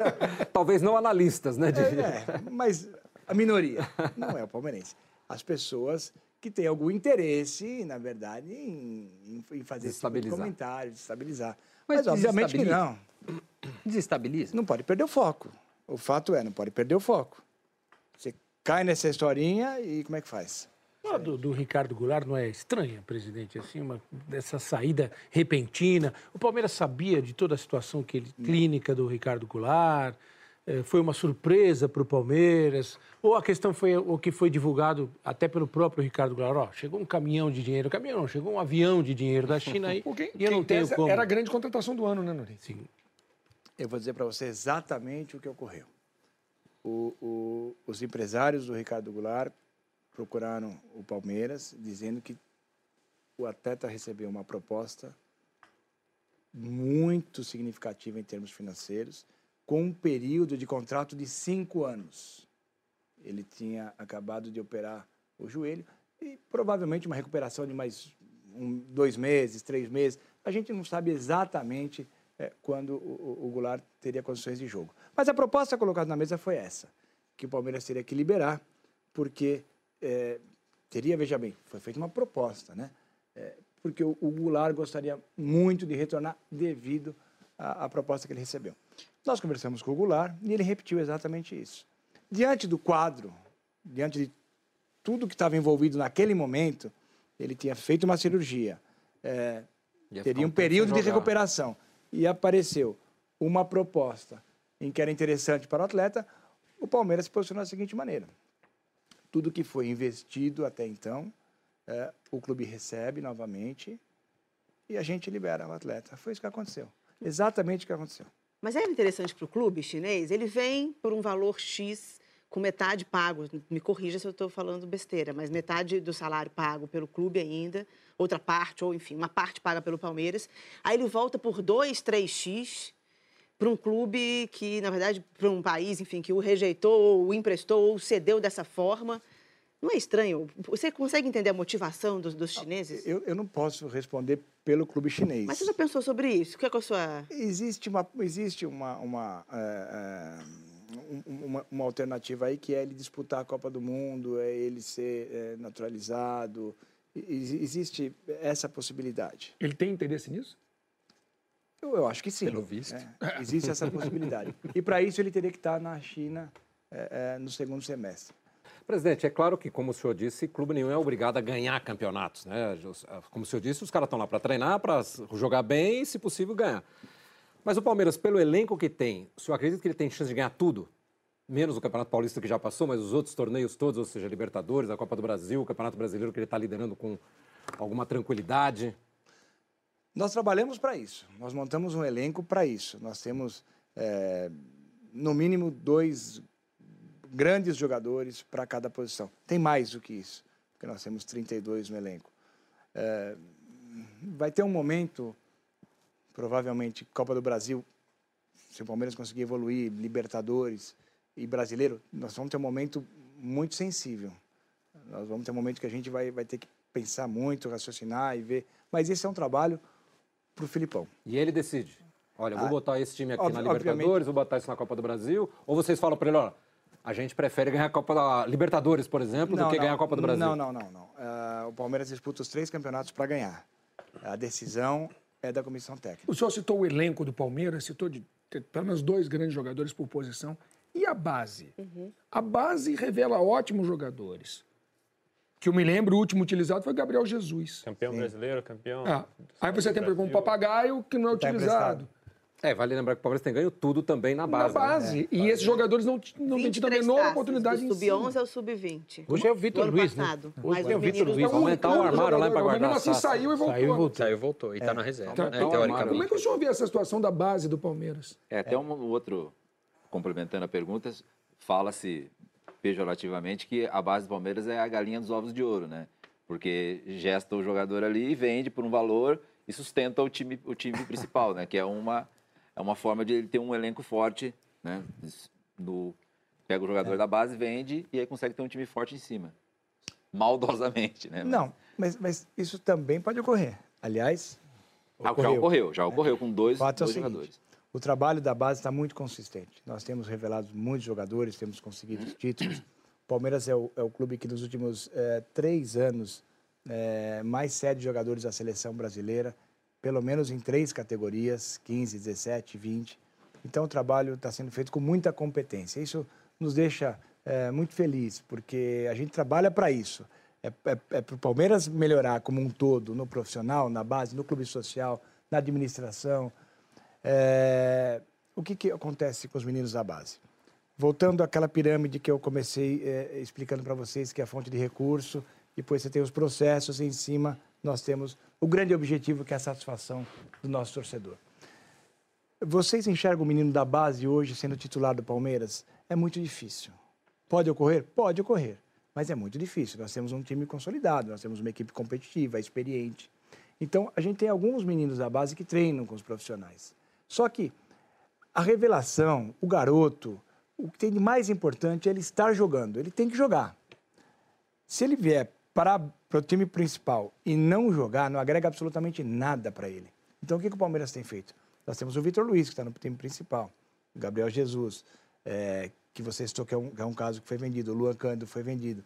*laughs* Talvez não analistas, né? de- É, mas a minoria não é o palmeirense. As pessoas que têm algum interesse, na verdade, em, em- fazer esse tipo de comentário. Mas Mas, obviamente que desestabiliza. não. Desestabiliza. Não pode perder o foco. O fato é, não pode perder o foco. Você cai nessa historinha e como é que faz? Ah, do, do Ricardo Goulart não é estranha, presidente, assim, uma, dessa saída repentina. O Palmeiras sabia de toda a situação que ele, clínica do Ricardo Goulart. Eh, foi uma surpresa para o Palmeiras? Ou a questão foi o que foi divulgado até pelo próprio Ricardo Goulart? Ó, chegou um caminhão de dinheiro, caminhão não, chegou um avião de dinheiro da China aí *laughs* Porque, e eu não tenho como. Era a grande contratação do ano, né, Nuri? Sim. Eu vou dizer para você exatamente o que ocorreu. O- o- os empresários do Ricardo Goulart procuraram o Palmeiras, dizendo que o atleta recebeu uma proposta muito significativa em termos financeiros, com um período de contrato de cinco anos. Ele tinha acabado de operar o joelho e provavelmente uma recuperação de mais um, dois meses, três meses. A gente não sabe exatamente eh, quando o, o- Goulart teria condições de jogo. Mas a proposta colocada na mesa foi essa, que o Palmeiras teria que liberar, porque eh, teria, veja bem, foi feita uma proposta, né? Eh, porque o, o Goulart gostaria muito de retornar devido à, à proposta que ele recebeu. Nós conversamos com o Goulart e ele repetiu exatamente isso. Diante do quadro, diante de tudo que estava envolvido naquele momento, ele tinha feito uma cirurgia, Ia ficar teria um período de recuperação e apareceu uma proposta em que era interessante para o atleta, o Palmeiras se posicionou da seguinte maneira: tudo que foi investido até então, eh, o clube recebe novamente e a gente libera o atleta. Foi isso que aconteceu. Exatamente o que aconteceu. Mas é interessante para o clube chinês, ele vem por um valor X, com metade pago, me corrija se eu estou falando besteira, mas metade do salário pago pelo clube ainda, outra parte, ou enfim, uma parte paga pelo Palmeiras. Aí ele volta por 2, 3X para um clube que, na verdade, para um país, enfim, que o rejeitou, ou o emprestou, ou cedeu dessa forma. Não é estranho? Você consegue entender a motivação dos, dos chineses? Eu, eu não posso responder pelo clube chinês. Mas você já pensou sobre isso? O que é, que é a sua... Existe uma, existe uma, uma, um- uma, uma alternativa aí que é ele disputar a Copa do Mundo, é ele ser eh, naturalizado. Existe essa possibilidade. Ele tem interesse nisso? Eu, eu acho que sim. Pelo visto. É, existe essa possibilidade. E para isso ele teria que estar na China eh, no segundo semestre. Presidente, é claro que, como o senhor disse, clube nenhum é obrigado a ganhar campeonatos. Né? Como o senhor disse, os caras estão lá para treinar, para jogar bem e, se possível, ganhar. Mas o Palmeiras, pelo elenco que tem, o senhor acredita que ele tem chance de ganhar tudo? Menos o Campeonato Paulista que já passou, mas os outros torneios todos, ou seja, Libertadores, a Copa do Brasil, o Campeonato Brasileiro que ele está liderando com alguma tranquilidade. Nós trabalhamos para isso. Nós montamos um elenco para isso. Nós temos, eh, no mínimo, dois grandes jogadores para cada posição. Tem mais do que isso, porque nós temos 32 no elenco. Eh, vai ter um momento, provavelmente, Copa do Brasil, se o Palmeiras conseguir evoluir, Libertadores e Brasileiro, nós vamos ter um momento muito sensível. Nós vamos ter um momento que a gente vai, vai ter que pensar muito, raciocinar e ver. Mas esse é um trabalho para o Filipão. E ele decide. Olha, eu vou Ah, botar esse time aqui na obviamente. Libertadores, vou botar isso na Copa do Brasil. Ou vocês falam para ele, ó, a gente prefere ganhar a Copa da Libertadores, por exemplo, do que ganhar a Copa do Brasil. Não, não, não. não. Ah, o Palmeiras disputa os três campeonatos para ganhar. A decisão é da comissão técnica. O senhor citou o elenco do Palmeiras, citou de, ter pelo menos dois grandes jogadores por posição. E a base? A base revela ótimos jogadores. Que eu me lembro, o último utilizado foi Gabriel Jesus. Campeão brasileiro, campeão. Ah, aí você tem, por exemplo, um papagaio que não é Tá utilizado. É, vale lembrar que o Palmeiras tem ganho tudo também na base. Na né? base. E esses jogadores não, não têm tido a 23 menor taças, oportunidade do em sub-11 cima. ao sub-20. Hoje é o Vitor Luiz, né? passado. Hoje Mas tem o Vitor Luiz. Aumentar o armário lá Mas guardar mesmo assim saiu e voltou. Saiu e voltou. Saiu e voltou. E tá na reserva, Tá. né? Então, Teoricamente. Como é que o senhor vê essa situação da base do Palmeiras? É, até um outro, complementando a pergunta, fala-se pejorativamente que a base do Palmeiras é a galinha dos ovos de ouro, né? Porque gesta o jogador ali e vende por um valor e sustenta o time, o time principal, né? Que é uma, é uma forma de ele ter um elenco forte, né? No, pega o jogador da base, vende e aí consegue ter um time forte em cima. Maldosamente, né? Não, mas, mas isso também pode ocorrer. Aliás, Ah, já ocorreu, já ocorreu com dois, o fato é o dois seguinte, jogadores. o trabalho da base está muito consistente. Nós temos revelado muitos jogadores, temos conseguido títulos. O Palmeiras é o, é o clube que nos últimos eh, três anos eh, mais cede jogadores à seleção brasileira, pelo menos em três categorias, 15, 17, 20. Então o trabalho está sendo feito com muita competência. Isso nos deixa eh, muito felizes, porque a gente trabalha para isso. É, é, é para o Palmeiras melhorar como um todo, no profissional, na base, no clube social, na administração. É, o que, que acontece com os meninos da base? voltando àquela pirâmide que eu comecei é, explicando para vocês, que é a fonte de recurso, depois você tem os processos, e em cima nós temos o grande objetivo, que é a satisfação do nosso torcedor. Vocês enxergam o menino da base hoje sendo titular do Palmeiras? É muito difícil. Pode ocorrer? Pode ocorrer, mas é muito difícil. Nós temos um time consolidado, nós temos uma equipe competitiva, experiente. Então, a gente tem alguns meninos da base que treinam com os profissionais. Só que a revelação, o garoto, o que tem de mais importante é ele estar jogando. Ele tem que jogar. Se ele vier para, para o time principal e não jogar, não agrega absolutamente nada para ele. Então, o que, que o Palmeiras tem feito? Nós temos o Vitor Luiz, que está no time principal, o Gabriel Jesus, é, que você citou que é, um, que é um caso que foi vendido, o Luan Cândido foi vendido.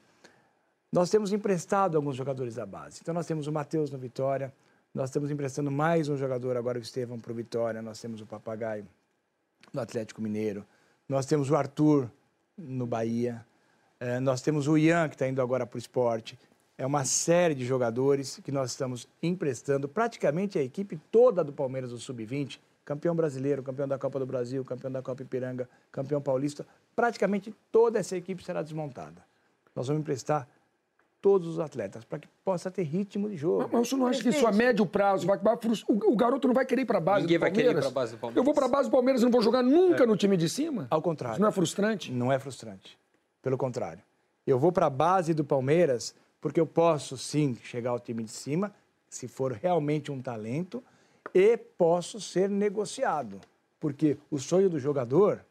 Nós temos emprestado alguns jogadores da base. Então, nós temos o Matheus no Vitória, nós estamos emprestando mais um jogador agora, o Estevão, para o Vitória, nós temos o Papagaio no Atlético Mineiro, nós temos o Arthur no Bahia, é, nós temos o Ian, que está indo agora para o esporte. É uma série de jogadores que nós estamos emprestando. Praticamente a equipe toda do Palmeiras do Sub-20, campeão brasileiro, campeão da Copa do Brasil, campeão da Copa Ipiranga, campeão paulista, praticamente toda essa equipe será desmontada. Nós vamos emprestar todos os atletas, para que possa ter ritmo de jogo. Mas, mas você não acha que isso a médio prazo vai, vai o, o, garoto não vai querer ir para a base Ninguém do Palmeiras? vai querer ir para a base do Palmeiras. Eu vou para a base do Palmeiras e não vou jogar nunca é. no time de cima? Ao contrário. Isso não é frustrante? Não é frustrante. Pelo contrário. Eu vou para a base do Palmeiras porque eu posso sim chegar ao time de cima, se for realmente um talento, e posso ser negociado. Porque o sonho do jogador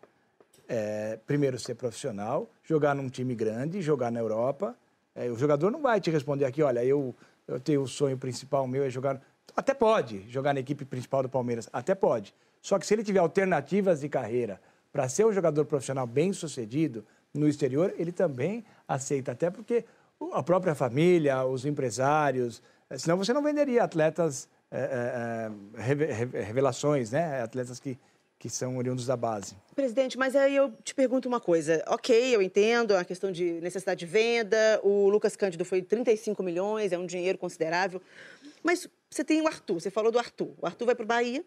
é, primeiro, ser profissional, jogar num time grande, jogar na Europa é, o jogador não vai te responder aqui, olha, eu, eu tenho o sonho principal meu é jogar. Até pode jogar na equipe principal do Palmeiras, até pode. Só que se ele tiver alternativas de carreira para ser um jogador profissional bem sucedido no exterior, ele também aceita, até porque a própria família, os empresários, eh, senão você não venderia atletas é, é, revelações, né? Atletas que que são oriundos da base. Presidente, mas aí eu te pergunto uma coisa. Ok, eu entendo a questão de necessidade de venda, o Lucas Cândido foi 35 milhões, é um dinheiro considerável. Mas você tem o Arthur, você falou do Arthur. O Arthur vai para o Bahia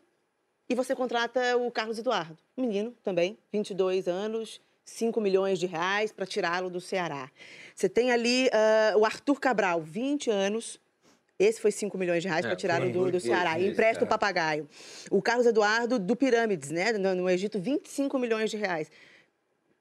e você contrata o Carlos Eduardo, um menino também, 22 anos, 5 milhões de reais para tirá-lo do Ceará. Você tem ali uh, o Arthur Cabral, 20 anos, esse foi 5 milhões de reais é, para tirar do, do Ceará. E empresta o é. papagaio. O Carlos Eduardo do Pirâmides, né? No, no Egito, 25 milhões de reais.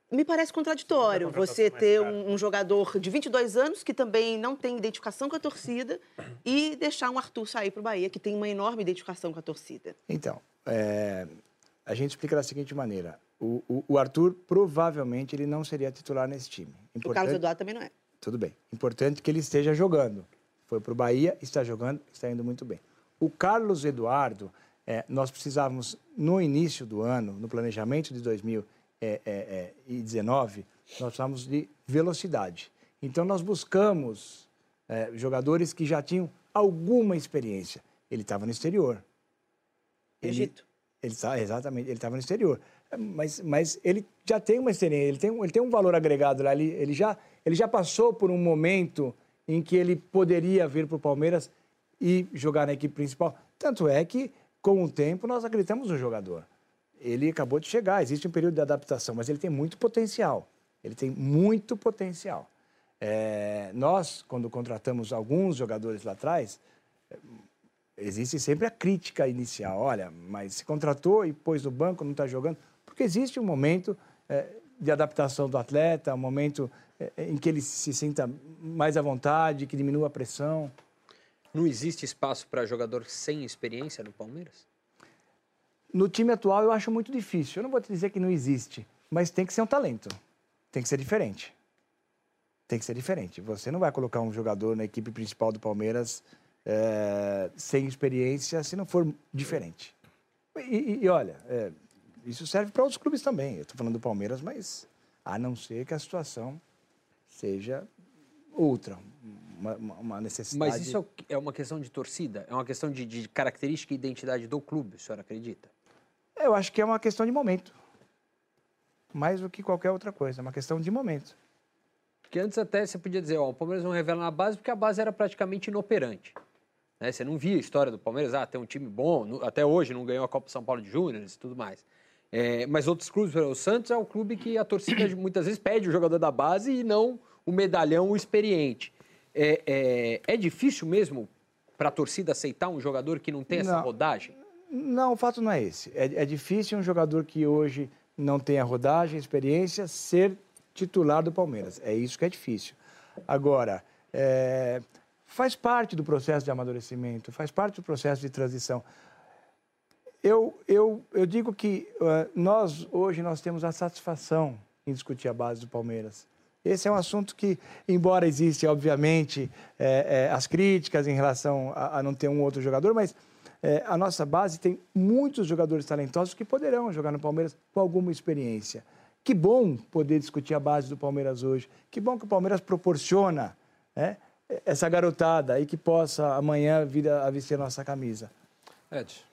Me parece contraditório você ter um, um, jogador de 22 anos que também não tem identificação com a torcida e deixar um Arthur sair para o Bahia, que tem uma enorme identificação com a torcida. Então, é, a gente explica da seguinte maneira. O, o, o, Arthur, provavelmente, ele não seria titular nesse time. Importante, o Carlos Eduardo também não é. Tudo bem. Importante que ele esteja jogando foi para o Bahia, está jogando, está indo muito bem. O Carlos Eduardo, é, nós precisávamos, no início do ano, no planejamento de 2019, nós precisávamos de velocidade. Então, nós buscamos é, jogadores que já tinham alguma experiência. Ele estava no exterior. Ele, Egito. Ele, exatamente, ele estava no exterior. Mas, mas ele já tem uma experiência, ele tem, ele tem um valor agregado lá. Ele, ele, já, ele já passou por um momento em que ele poderia vir para o Palmeiras e jogar na equipe principal. Tanto é que, com o tempo, nós acreditamos no jogador. Ele acabou de chegar, existe um período de adaptação, mas ele tem muito potencial. Ele tem muito potencial. É, nós, quando contratamos alguns jogadores lá atrás, existe sempre a crítica inicial. Olha, mas se contratou e pôs no banco, não está jogando. Porque existe um momento é, de adaptação do atleta, um momento é, em que ele se sinta mais à vontade, que diminua a pressão. Não existe espaço para jogador sem experiência no Palmeiras? No time atual eu acho muito difícil. Eu não vou te dizer que não existe, mas tem que ser um talento. Tem que ser diferente. Tem que ser diferente. Você não vai colocar um jogador na equipe principal do Palmeiras é, sem experiência se não for diferente. E, e, e olha, é, isso serve para outros clubes também. Eu estou falando do Palmeiras, mas a não ser que a situação seja outra, uma, uma, necessidade. Mas isso é uma questão de torcida? É uma questão de, de característica e identidade do clube, o senhor acredita? Eu acho que é uma questão de momento. Mais do que qualquer outra coisa, é uma questão de momento. Porque antes até você podia dizer, ó, o Palmeiras não revela na base porque a base era praticamente inoperante. Né? Você não via a história do Palmeiras, ah, tem um time bom, até hoje não ganhou a Copa São Paulo de Júnior e tudo mais. É, mas outros clubes, o Santos é o clube que a torcida muitas vezes pede o jogador da base e não o medalhão o experiente. É, é, é difícil mesmo para a torcida aceitar um jogador que não tem essa Não. rodagem? Não, o fato não é esse. É, é difícil um jogador que hoje não tenha rodagem, experiência, ser titular do Palmeiras. É isso que é difícil. Agora, é, faz parte do processo de amadurecimento, faz parte do processo de transição. Eu, eu, eu digo que eh, nós, hoje, nós temos a satisfação em discutir a base do Palmeiras. Esse é um assunto que, embora existe, obviamente, eh, eh, as críticas em relação a, a não ter um outro jogador, mas eh, a nossa base tem muitos jogadores talentosos que poderão jogar no Palmeiras com alguma experiência. Que bom poder discutir a base do Palmeiras hoje. Que bom que o Palmeiras proporciona né, essa garotada e que possa amanhã vir a, vestir a nossa camisa. Ed.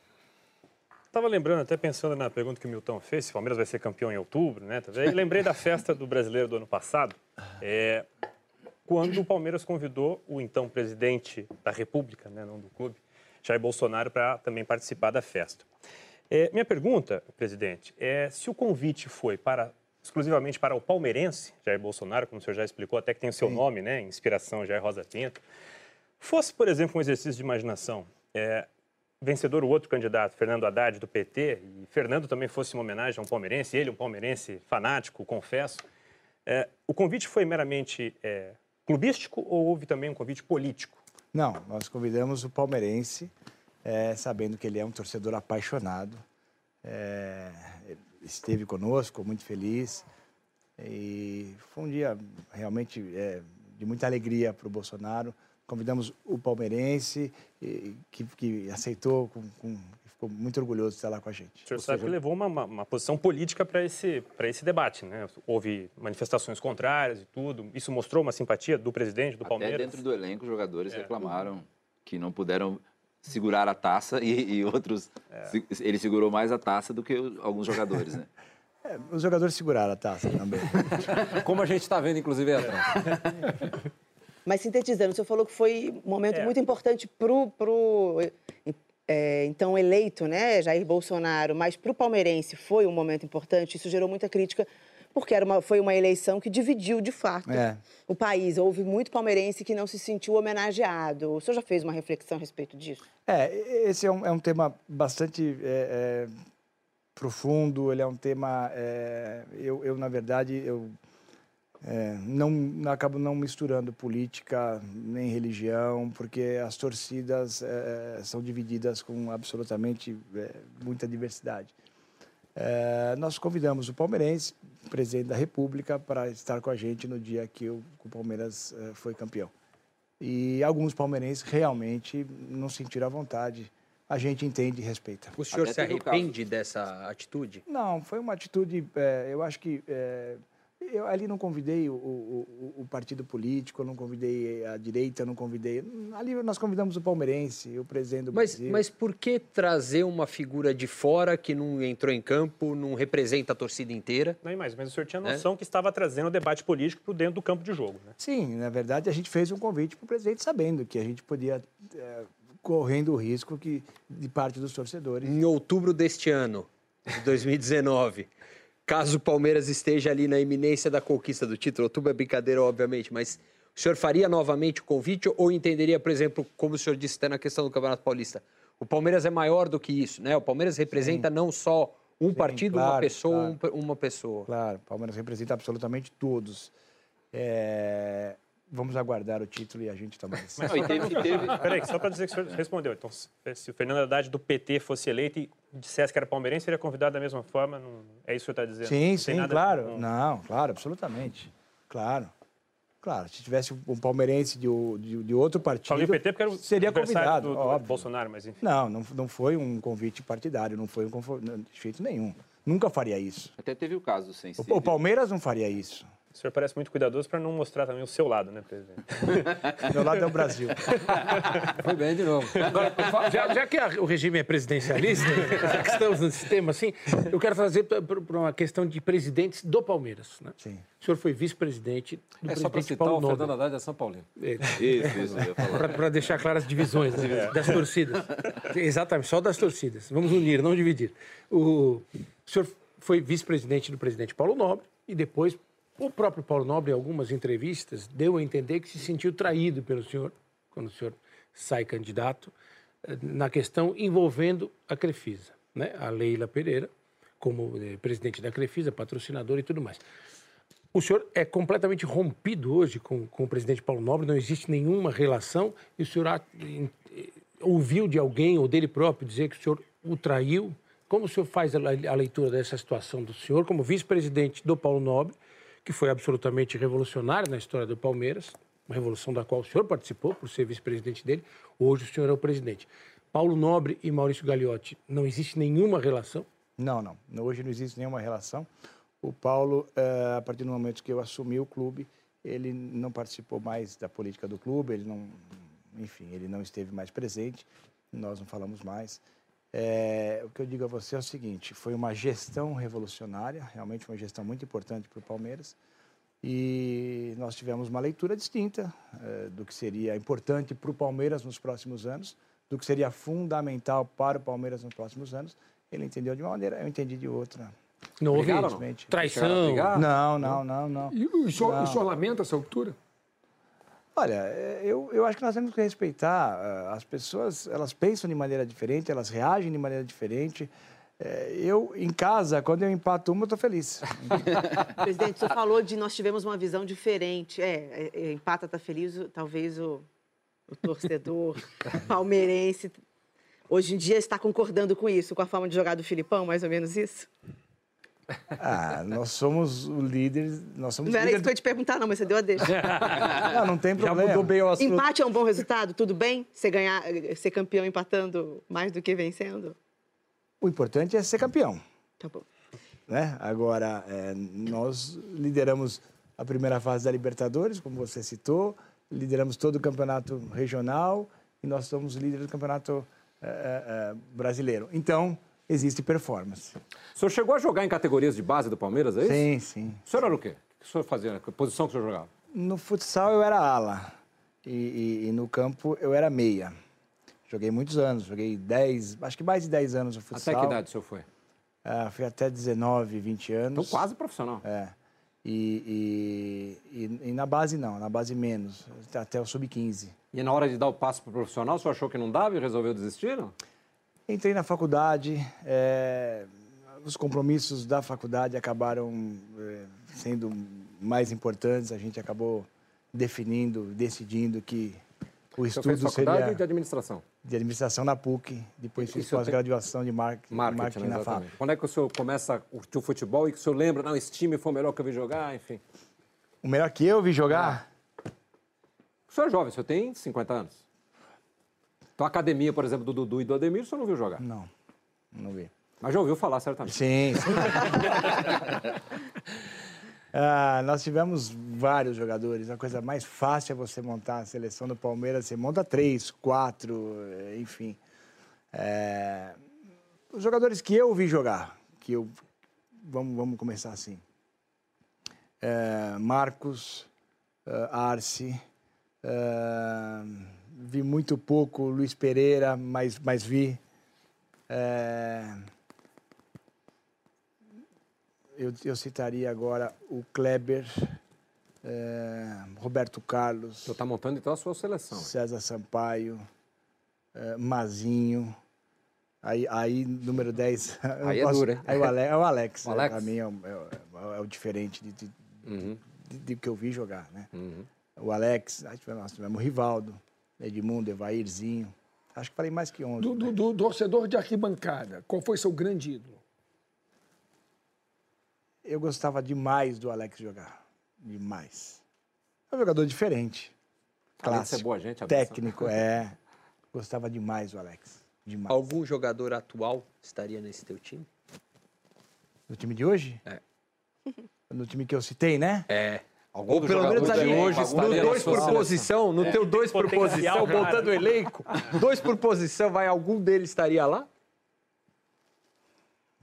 Estava lembrando, até pensando na pergunta que o Milton fez, se o Palmeiras vai ser campeão em outubro, né? E lembrei da festa do brasileiro do ano passado, é, quando o Palmeiras convidou o então presidente da República, né, não do clube, Jair Bolsonaro, para também participar da festa. É, minha pergunta, presidente, é se o convite foi para exclusivamente para o palmeirense, Jair Bolsonaro, como o senhor já explicou, até que tem o seu nome, né? Inspiração Jair Rosa Pinto. Fosse, por exemplo, um exercício de imaginação, é, vencedor o outro candidato, Fernando Haddad, do PT, e Fernando também fosse uma homenagem a um palmeirense, ele um palmeirense fanático, confesso, é, o convite foi meramente é, clubístico ou houve também um convite político? Não, nós convidamos o palmeirense, eh, sabendo que ele é um torcedor apaixonado. Ele esteve conosco, muito feliz. E foi um dia realmente eh, de muita alegria para o Bolsonaro. Convidamos o palmeirense, e- que, que aceitou, com, com- ficou muito orgulhoso de estar lá com a gente. O senhor sabe que levou uma, uma- uma posição política para esse, para esse debate, né? Houve manifestações contrárias e tudo. Isso mostrou uma simpatia do presidente do Até Palmeiras? dentro do elenco, os jogadores É. reclamaram que não puderam segurar a taça e, e outros... se- ele segurou mais a taça do que alguns jogadores, né? *laughs* É, os jogadores seguraram a taça também. *laughs* Como a gente está vendo, inclusive, atrás. *laughs* Mas sintetizando, o senhor falou que foi um momento É. muito importante para o então eleito, né, Jair Bolsonaro, mas para o palmeirense foi um momento importante. Isso gerou muita crítica, porque era uma, foi uma eleição que dividiu de fato É. o país. Houve muito palmeirense que não se sentiu homenageado. O senhor já fez uma reflexão a respeito disso? É, esse é um, é um tema bastante é, é, profundo, ele é um tema... é, eu, eu, na verdade, eu é, não, acabo não misturando política nem religião, porque as torcidas são divididas com absolutamente muita diversidade. É, nós convidamos o palmeirense, presidente da República, para estar com a gente no dia que o, que o Palmeiras é, foi campeão. E alguns palmeirenses realmente não sentiram a vontade. A gente entende e respeita. O senhor Até se arrepende dessa atitude? Não, foi uma atitude. é, eu acho que. É, eu ali não convidei o, o- o- partido político, eu não convidei a direita, eu não convidei. Ali nós convidamos o palmeirense, o presidente do Mas, Brasil. mas por que trazer uma figura de fora que não entrou em campo, não representa a torcida inteira? Não, mas, mas o senhor tinha É. noção que estava trazendo o debate político para dentro do campo de jogo, né? Sim, na verdade a gente fez um convite para o presidente sabendo que a gente podia. é, correndo o risco que, de parte dos torcedores. Em outubro deste ano, de 2019, caso o Palmeiras esteja ali na iminência da conquista do título, outubro é brincadeira, obviamente, mas o senhor faria novamente o convite ou entenderia, por exemplo, como o senhor disse até na questão do Campeonato Paulista, o Palmeiras é maior do que isso, né? O Palmeiras representa não só um partido, uma claro, pessoa, claro. um uma pessoa. Claro, o Palmeiras representa absolutamente todos. É, Vamos aguardar o título e a gente esse. Não, e teve, teve- Peraí, só para dizer que o senhor respondeu. Então, se o Fernando Haddad do PT fosse eleito e dissesse que era palmeirense, seria convidado da mesma forma? Não... É isso que o senhor está dizendo? Sim, Não sim, nada- claro. não- Não, claro, absolutamente. Claro. Claro, se tivesse um palmeirense de, de- de outro partido, Falei PT porque era o seria convidado, do, do óbvio. Bolsonaro, mas enfim. Não, não, não foi um convite partidário, não foi um jeito nenhum. Nunca faria isso. até teve o caso O, sensível. o Palmeiras não faria isso. O senhor parece muito cuidadoso para não mostrar também o seu lado, né, presidente? *laughs* Meu lado é o Brasil. *laughs* Foi bem de novo. Agora, já, já que a- o regime é presidencialista, *laughs* já que estamos nesse tema assim, eu quero fazer para uma questão de presidentes do Palmeiras. Né? Sim. O senhor foi vice-presidente do É só para presidente citar Paulo o Fernando Nobre. Haddad é São Paulino. Isso, isso, ia falar. Para deixar claras as divisões né, das torcidas. Exatamente, só das torcidas. Vamos unir, não dividir. O, o senhor foi vice-presidente do presidente Paulo Nobre e depois o próprio Paulo Nobre, em algumas entrevistas, deu a entender que se sentiu traído pelo senhor, quando o senhor sai candidato, eh, na questão envolvendo a Crefisa, né? a Leila Pereira, como eh, presidente da Crefisa, patrocinador e tudo mais. O senhor é completamente rompido hoje com, com o presidente Paulo Nobre, não existe nenhuma relação, e o senhor ouviu de alguém ou dele próprio dizer que o senhor o traiu? Como o senhor faz a leitura dessa situação do senhor como vice-presidente do Paulo Nobre, que foi absolutamente revolucionário na história do Palmeiras, uma revolução da qual o senhor participou por ser vice-presidente dele, hoje o senhor é o presidente. Paulo Nobre e Maurício Gagliotti, não existe nenhuma relação? Não, não. Hoje não existe nenhuma relação. O Paulo, eh, a partir do momento que eu assumi o clube, ele não participou mais da política do clube, ele não, enfim, ele não esteve mais presente, nós não falamos mais. É, o que eu digo a você é o seguinte: foi uma gestão revolucionária, realmente uma gestão muito importante para o Palmeiras. E nós tivemos uma leitura distinta é, do que seria importante para o Palmeiras nos próximos anos, do que seria fundamental para o Palmeiras nos próximos anos. Ele entendeu de uma maneira, eu entendi de outra. Não houve traição? Não, não, não, não. E o senhor, não. o senhor lamenta essa altura? Olha, é, eu, eu acho que nós temos que respeitar. Eh, as pessoas, elas pensam de maneira diferente, elas reagem de maneira diferente. É, eu, em casa, quando eu empato uma, eu estou feliz. *laughs* Presidente, o senhor falou de nós tivemos uma visão diferente. É, é empata, está feliz, talvez o, o torcedor *laughs* palmeirense hoje em dia está concordando com isso, com a forma de jogar do Filipão, mais ou menos isso? Ah, nós somos o líder. Nós somos não era líder... isso que eu ia te perguntar, não, mas você deu a deixa. *laughs* não, não tem problema. Já mudou bem o assunto. Empate é um bom resultado? Tudo bem? Você ganhar, ser campeão empatando mais do que vencendo? O importante é ser campeão. Tá bom. Né? Agora, é, nós lideramos a primeira fase da Libertadores, como você citou, lideramos todo o campeonato regional e nós somos líderes do campeonato é, é, brasileiro. Então, existe performance. O senhor chegou a jogar em categorias de base do Palmeiras, é isso? Sim, sim. O senhor era o quê? O que o senhor fazia? Que posição que o senhor jogava? No futsal eu era ala. E, e, e, no campo eu era meia. Joguei muitos anos, joguei 10, acho que mais de 10 anos no futsal. Até que idade o senhor foi? Ah, fui até 19, 20 anos. Então quase profissional. É. E, e, e, na base não, na base menos, até o sub-15. E na hora de dar o passo para o profissional, o senhor achou que não dava e resolveu desistir? Não? Entrei na faculdade, é, os compromissos da faculdade acabaram é, sendo mais importantes, a gente acabou definindo, decidindo que o estudo fez faculdade seria... de administração? De administração na PUC, depois fiz pós-graduação de marketing, marketing, marketing na FAP. Quando é que o senhor começa a curtir o futebol e que o senhor lembra, não, esse time foi o melhor que eu vi jogar, enfim? O melhor que eu vi jogar? Ah. O senhor é jovem, o senhor tem 50 anos. Então, a academia, por exemplo, do Dudu e do Ademir, o senhor não viu jogar? Não, não vi. Mas já ouviu falar, certamente. Sim. sim. *laughs* ah, nós tivemos vários jogadores. A coisa mais fácil é você montar a seleção do Palmeiras. Você monta três, quatro, enfim. É... Os jogadores que eu vi jogar, que eu... Vamos, vamos começar assim. É... Marcos, uh, Arce... Uh vi muito pouco Luiz Pereira, mas, mas vi. É... Eu, eu, citaria agora o Kleber, é... Roberto Carlos. Você está montando então a sua seleção. César Sampaio, é... Mazinho. Aí, aí, número 10. *laughs* Aí posso... é duro, hein? Aí o Alex. É o Alex, *laughs* o Alex? Para mim é o, é, é o, diferente de, de, uhum. de, de, que eu vi jogar, né? Uhum. O Alex, nós tivemos o Rivaldo. Edmundo, Evairzinho. Acho que falei mais que 11. Do, do, do, torcedor de arquibancada, qual foi seu grande ídolo? Eu gostava demais do Alex jogar. Demais. É um jogador diferente. Clássico. É boa gente, técnico, é. Gostava demais do Alex. Demais. Algum jogador atual estaria nesse teu time? No time de hoje? É. *laughs* No time que eu citei, né? É. Algum Ou pelo menos ali, hoje no dois por posição, no é. teu dois por posição, montando o elenco, dois por posição, vai algum deles estaria lá?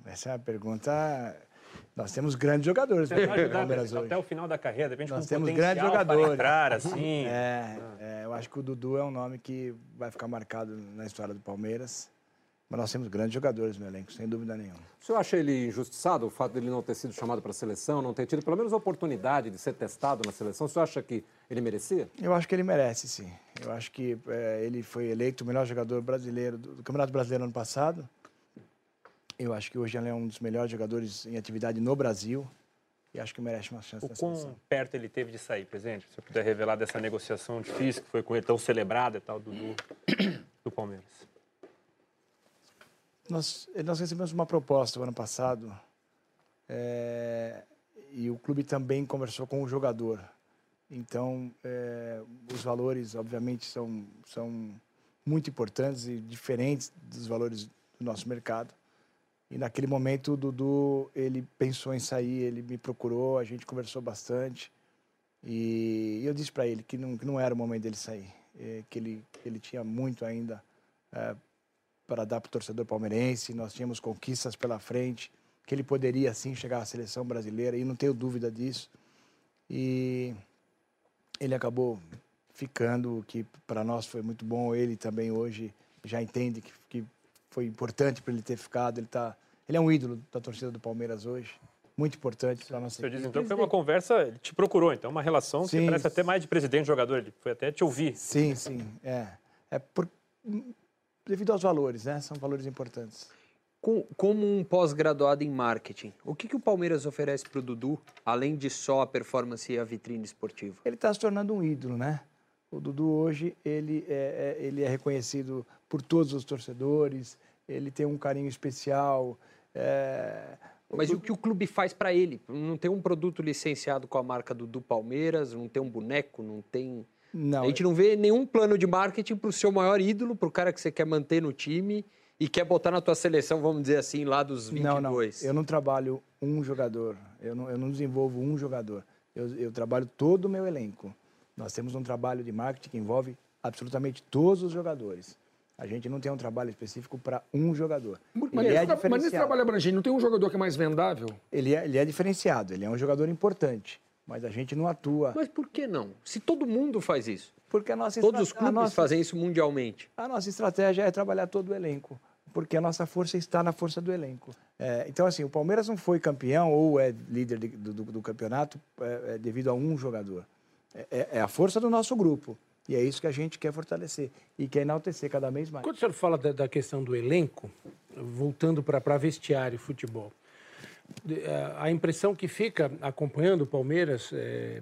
Essa é uma pergunta. Nós temos grandes jogadores no Palmeiras hoje. Até o final da carreira, de repente Nós temos grandes jogadores. Entrar, assim. É, é, eu acho que o Dudu é um nome que vai ficar marcado na história do Palmeiras. Mas nós temos grandes jogadores no elenco, sem dúvida nenhuma. O senhor acha ele injustiçado, o fato dele não ter sido chamado para a seleção, não ter tido pelo menos a oportunidade de ser testado na seleção? O senhor acha que ele merecia? Eu acho que ele merece, sim. Eu acho que é, ele foi eleito o melhor jogador brasileiro do, do Campeonato Brasileiro ano passado. Eu acho que hoje ele é um dos melhores jogadores em atividade no Brasil e acho que merece uma chance o quão seleção. perto ele teve de sair, presidente? Se você puder revelar dessa negociação difícil que foi com ele tão celebrada e tal, do, do, do Palmeiras. Nós, nós recebemos uma proposta no ano passado é, e o clube também conversou com o jogador. Então, é, os valores, obviamente, são, são muito importantes e diferentes dos valores do nosso mercado. E naquele momento o Dudu, ele pensou em sair, ele me procurou, a gente conversou bastante. E eu disse para ele que não, que não era o momento dele sair, eh, que ele, ele tinha muito ainda eh, para dar para o torcedor palmeirense, nós tínhamos conquistas pela frente, que ele poderia sim chegar à seleção brasileira, e não tenho dúvida disso. E ele acabou ficando, o que para nós foi muito bom. Ele também hoje já entende que, que foi importante para ele ter ficado. Ele, tá, ele é um ídolo da torcida do Palmeiras hoje. Muito importante para nossa senhor diz equipe. então que foi uma conversa, ele te procurou, então uma relação que Sim. parece até mais de presidente jogador, ele foi até te ouvir. Sim, sim. É, é por, devido aos valores, né? São valores importantes. Com- Como um pós-graduado em marketing, o que, que o Palmeiras oferece para o Dudu, além de só a performance e a vitrine esportiva? Ele está se tornando um ídolo, né? O Dudu hoje ele é, é- ele é reconhecido por todos os torcedores. Ele tem um carinho especial. é, Mas e o que o clube faz para ele? Não tem um produto licenciado com a marca do Palmeiras, não tem um boneco, não tem. Não, a gente não vê nenhum plano de marketing para o seu maior ídolo, para o cara que você quer manter no time e quer botar na tua seleção, vamos dizer assim, lá dos 22. Não, não. Eu não trabalho um jogador. Eu não, eu não desenvolvo um jogador. Eu, eu trabalho todo o meu elenco. Nós temos um trabalho de marketing que envolve absolutamente todos os jogadores. A gente não tem um trabalho específico para um jogador. Mas, Ele nesse, é tra- mas nesse trabalho abrangente, não tem um jogador que é mais vendável? Ele é, ele é diferenciado. Ele é um jogador importante. Mas a gente não atua. Mas por que não? Se todo mundo faz isso. Porque a nossa Todos os clubes nossa- fazem isso mundialmente. A nossa estratégia é trabalhar todo o elenco, porque a nossa força está na força do elenco. É, então, assim, o Palmeiras não foi campeão ou é líder de- do, do- do campeonato é, é devido a um jogador. É, é- é a força do nosso grupo. E é isso que a gente quer fortalecer e quer enaltecer cada vez mais. Quando o senhor fala da, da questão do elenco, voltando para vestiário e futebol, a- a impressão que fica acompanhando o Palmeiras, é,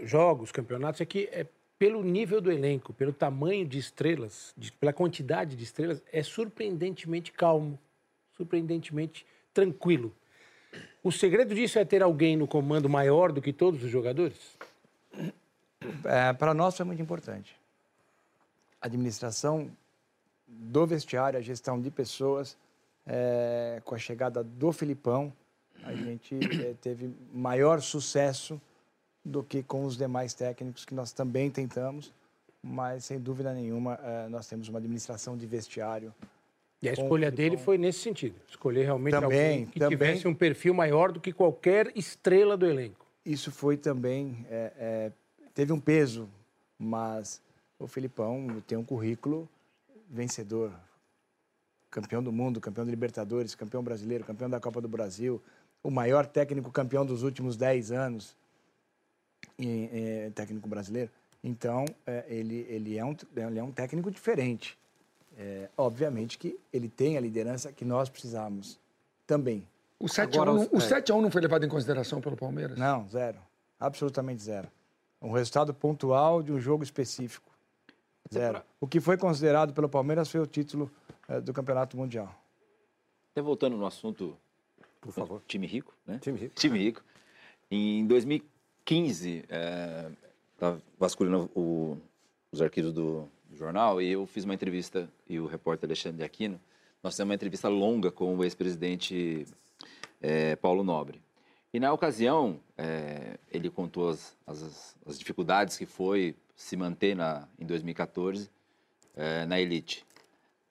jogos, campeonatos, é que é pelo nível do elenco, pelo tamanho de estrelas, de- pela quantidade de estrelas, é surpreendentemente calmo, surpreendentemente tranquilo. O segredo disso é ter alguém no comando maior do que todos os jogadores? É, para nós foi muito importante. A administração do vestiário, a gestão de pessoas, é, com a chegada do Filipão, a gente é, teve maior sucesso do que com os demais técnicos que nós também tentamos, mas sem dúvida nenhuma é, nós temos uma administração de vestiário. E a com escolha dele foi nesse sentido. Escolher realmente Também, alguém que também. tivesse um perfil maior do que qualquer estrela do elenco. Isso foi também é, teve um peso, mas o Filipão tem um currículo vencedor, campeão do mundo, campeão da Libertadores, campeão brasileiro, campeão da Copa do Brasil, o maior técnico campeão dos últimos 10 anos, e, é, técnico brasileiro. Então, é, ele, ele, é um, ele é um técnico diferente. É, obviamente que ele tem a liderança que nós precisamos também. O 7 Agora, a 1 os- o é. 7 a 1 não foi levado em consideração pelo Palmeiras? Não, zero. Absolutamente zero. Um resultado pontual de um jogo específico. Zero. O que foi considerado pelo Palmeiras foi o título eh, do Campeonato Mundial. Até voltando no assunto, Por favor. time rico, né? Time rico. Time rico. Em 2015, é, estava vasculhando o- os arquivos do, do jornal e eu fiz uma entrevista, e o repórter Alexandre Aquino, nós fizemos uma entrevista longa com o ex-presidente é, Paulo Nobre. E na ocasião, é, ele contou as, as, as dificuldades que foi se manter na, em 2014 é, na elite.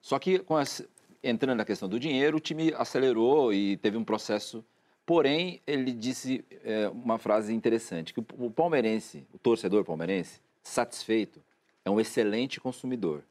Só que com essa- entrando na questão do dinheiro, o time acelerou e teve um processo. Porém, ele disse é, uma frase interessante: que o, palmeirense, o torcedor palmeirense, satisfeito, é um excelente consumidor.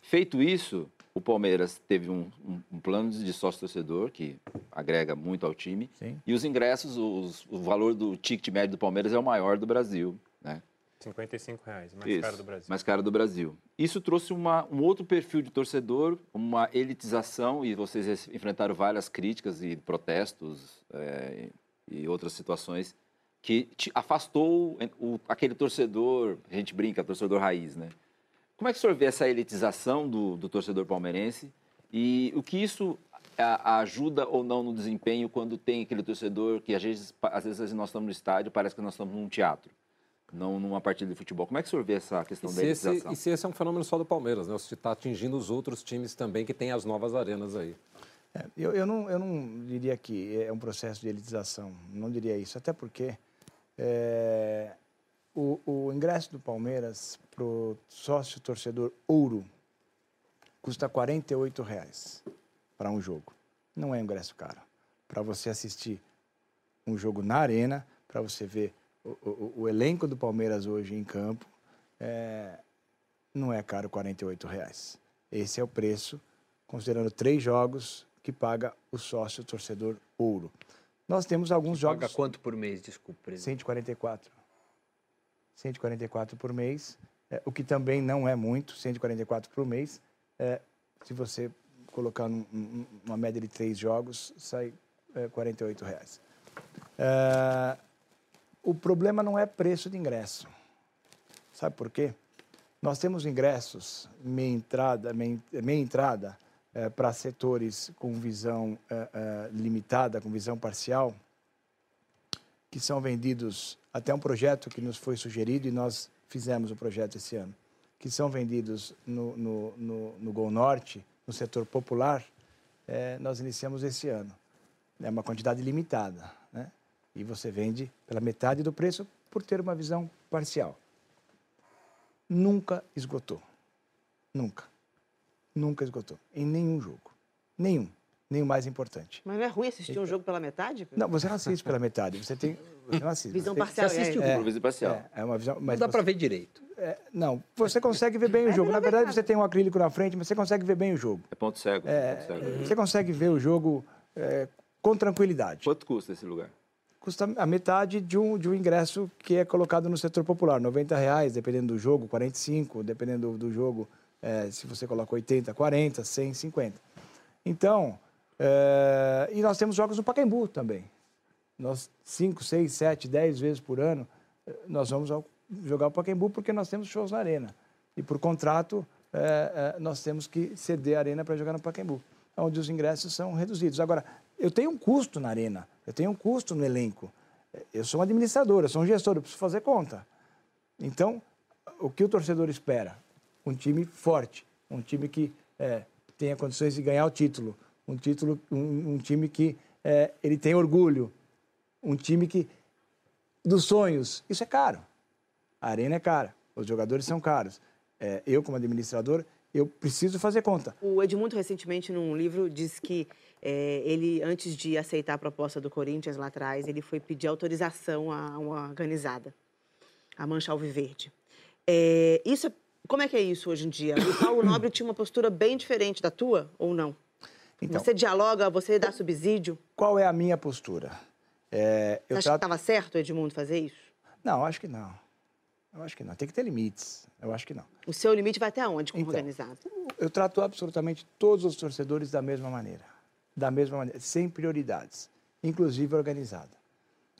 Feito isso, o Palmeiras teve um, um, um plano de sócio-torcedor que agrega muito ao time. Sim. E os ingressos, os, o valor do ticket médio do Palmeiras é o maior do Brasil. Né? 55 reais, mais Isso, caro do Brasil. Mais caro do Brasil. Isso trouxe uma, um outro perfil de torcedor, uma elitização, e vocês enfrentaram várias críticas e protestos é, e outras situações que te afastou o, aquele torcedor, a gente brinca, torcedor raiz, né? Como é que o senhor vê essa elitização do, do torcedor palmeirense e o que isso a, ajuda ou não no desempenho quando tem aquele torcedor que às vezes, às vezes nós estamos no estádio, parece que nós estamos num teatro? Não numa partida de futebol. Como é que o senhor vê essa questão e da elitização? e se esse é um fenômeno só do Palmeiras, né? Se está atingindo os outros times também que têm as novas arenas aí. É, eu, eu, não, eu não diria que é um processo de elitização, não diria isso, até porque é, o, o, ingresso do Palmeiras para o sócio torcedor ouro custa 48 reais para um jogo. Não é ingresso caro. Para você assistir um jogo na arena, para você ver o, o, o, elenco do Palmeiras hoje em campo, é, não é caro 48 reais. Esse é o preço, considerando três jogos, que paga o sócio torcedor ouro. Nós temos alguns jogos. Paga quanto por mês, desculpa, presidente? 144. 144 por mês, é, o que também não é muito, 144 por mês. É, se você colocar num, uma média de três jogos, sai é, 48 reais. É, o problema não é preço de ingresso. Sabe por quê? Nós temos ingressos meia entrada, meia, meia entrada é, para setores com visão é, é, limitada, com visão parcial, que são vendidos até um projeto que nos foi sugerido e nós fizemos o projeto esse ano, que são vendidos no, no, no, no Gol Norte, no setor popular, nós iniciamos esse ano. É uma quantidade limitada? E você vende pela metade do preço por ter uma visão parcial. Nunca esgotou. Nunca. Nunca esgotou. Em nenhum jogo. Nenhum. Nem o mais importante. Mas não é ruim assistir um jogo pela metade? Não, você não assiste pela metade. Você tem. Você não assiste. Visão você, parcial. Você assiste é, por visão parcial. É, é uma visão. Mas não dá você, para ver direito. É, não, você consegue ver bem o jogo. Na verdade, você tem um acrílico na frente, mas você consegue ver bem o jogo. É ponto cego. É, ponto cego. Você consegue ver o jogo é, com tranquilidade. Quanto custa esse lugar? Custa a metade de um, de um ingresso que é colocado no setor popular. 90 reais, dependendo do jogo, 45, dependendo do, jogo, é, se você coloca 80, 40, 100, 50. Então, é, e nós temos jogos no Pacaembu também. Nós, 5, 6, 7, 10 vezes por ano, eh, nós vamos ao, jogar o Pacaembu porque nós temos shows na arena. E por contrato, é, é, nós temos que ceder a arena para jogar no Pacaembu, onde os ingressos são reduzidos. Agora, eu tenho um custo na arena, eu tenho um custo no elenco. Eu sou um administrador, eu sou um gestor, eu preciso fazer conta. Então, o que o torcedor espera? Um time forte, um time que é, tenha condições de ganhar o título, um título, um, um time que é, ele tem orgulho, um time que dos sonhos. Isso é caro. A arena é cara, os jogadores são caros. É, eu como administrador eu preciso fazer conta. O Edmundo recentemente num livro disse que é, ele antes de aceitar a proposta do Corinthians lá atrás ele foi pedir autorização a uma organizada, a Mancha Alviverde. É, isso é, como é que é isso hoje em dia? O Paulo *coughs* Nobre tinha uma postura bem diferente da tua ou não? Então, você dialoga, você dá subsídio? Qual é a minha postura? É, você acha trato... que estava certo, Edmundo, fazer isso? Não, acho que não. Eu acho que não. Tem que ter limites. Eu acho que não. O seu limite vai até onde como então, organizado? Eu trato absolutamente todos os torcedores da mesma maneira. Da mesma maneira, sem prioridades, inclusive organizada.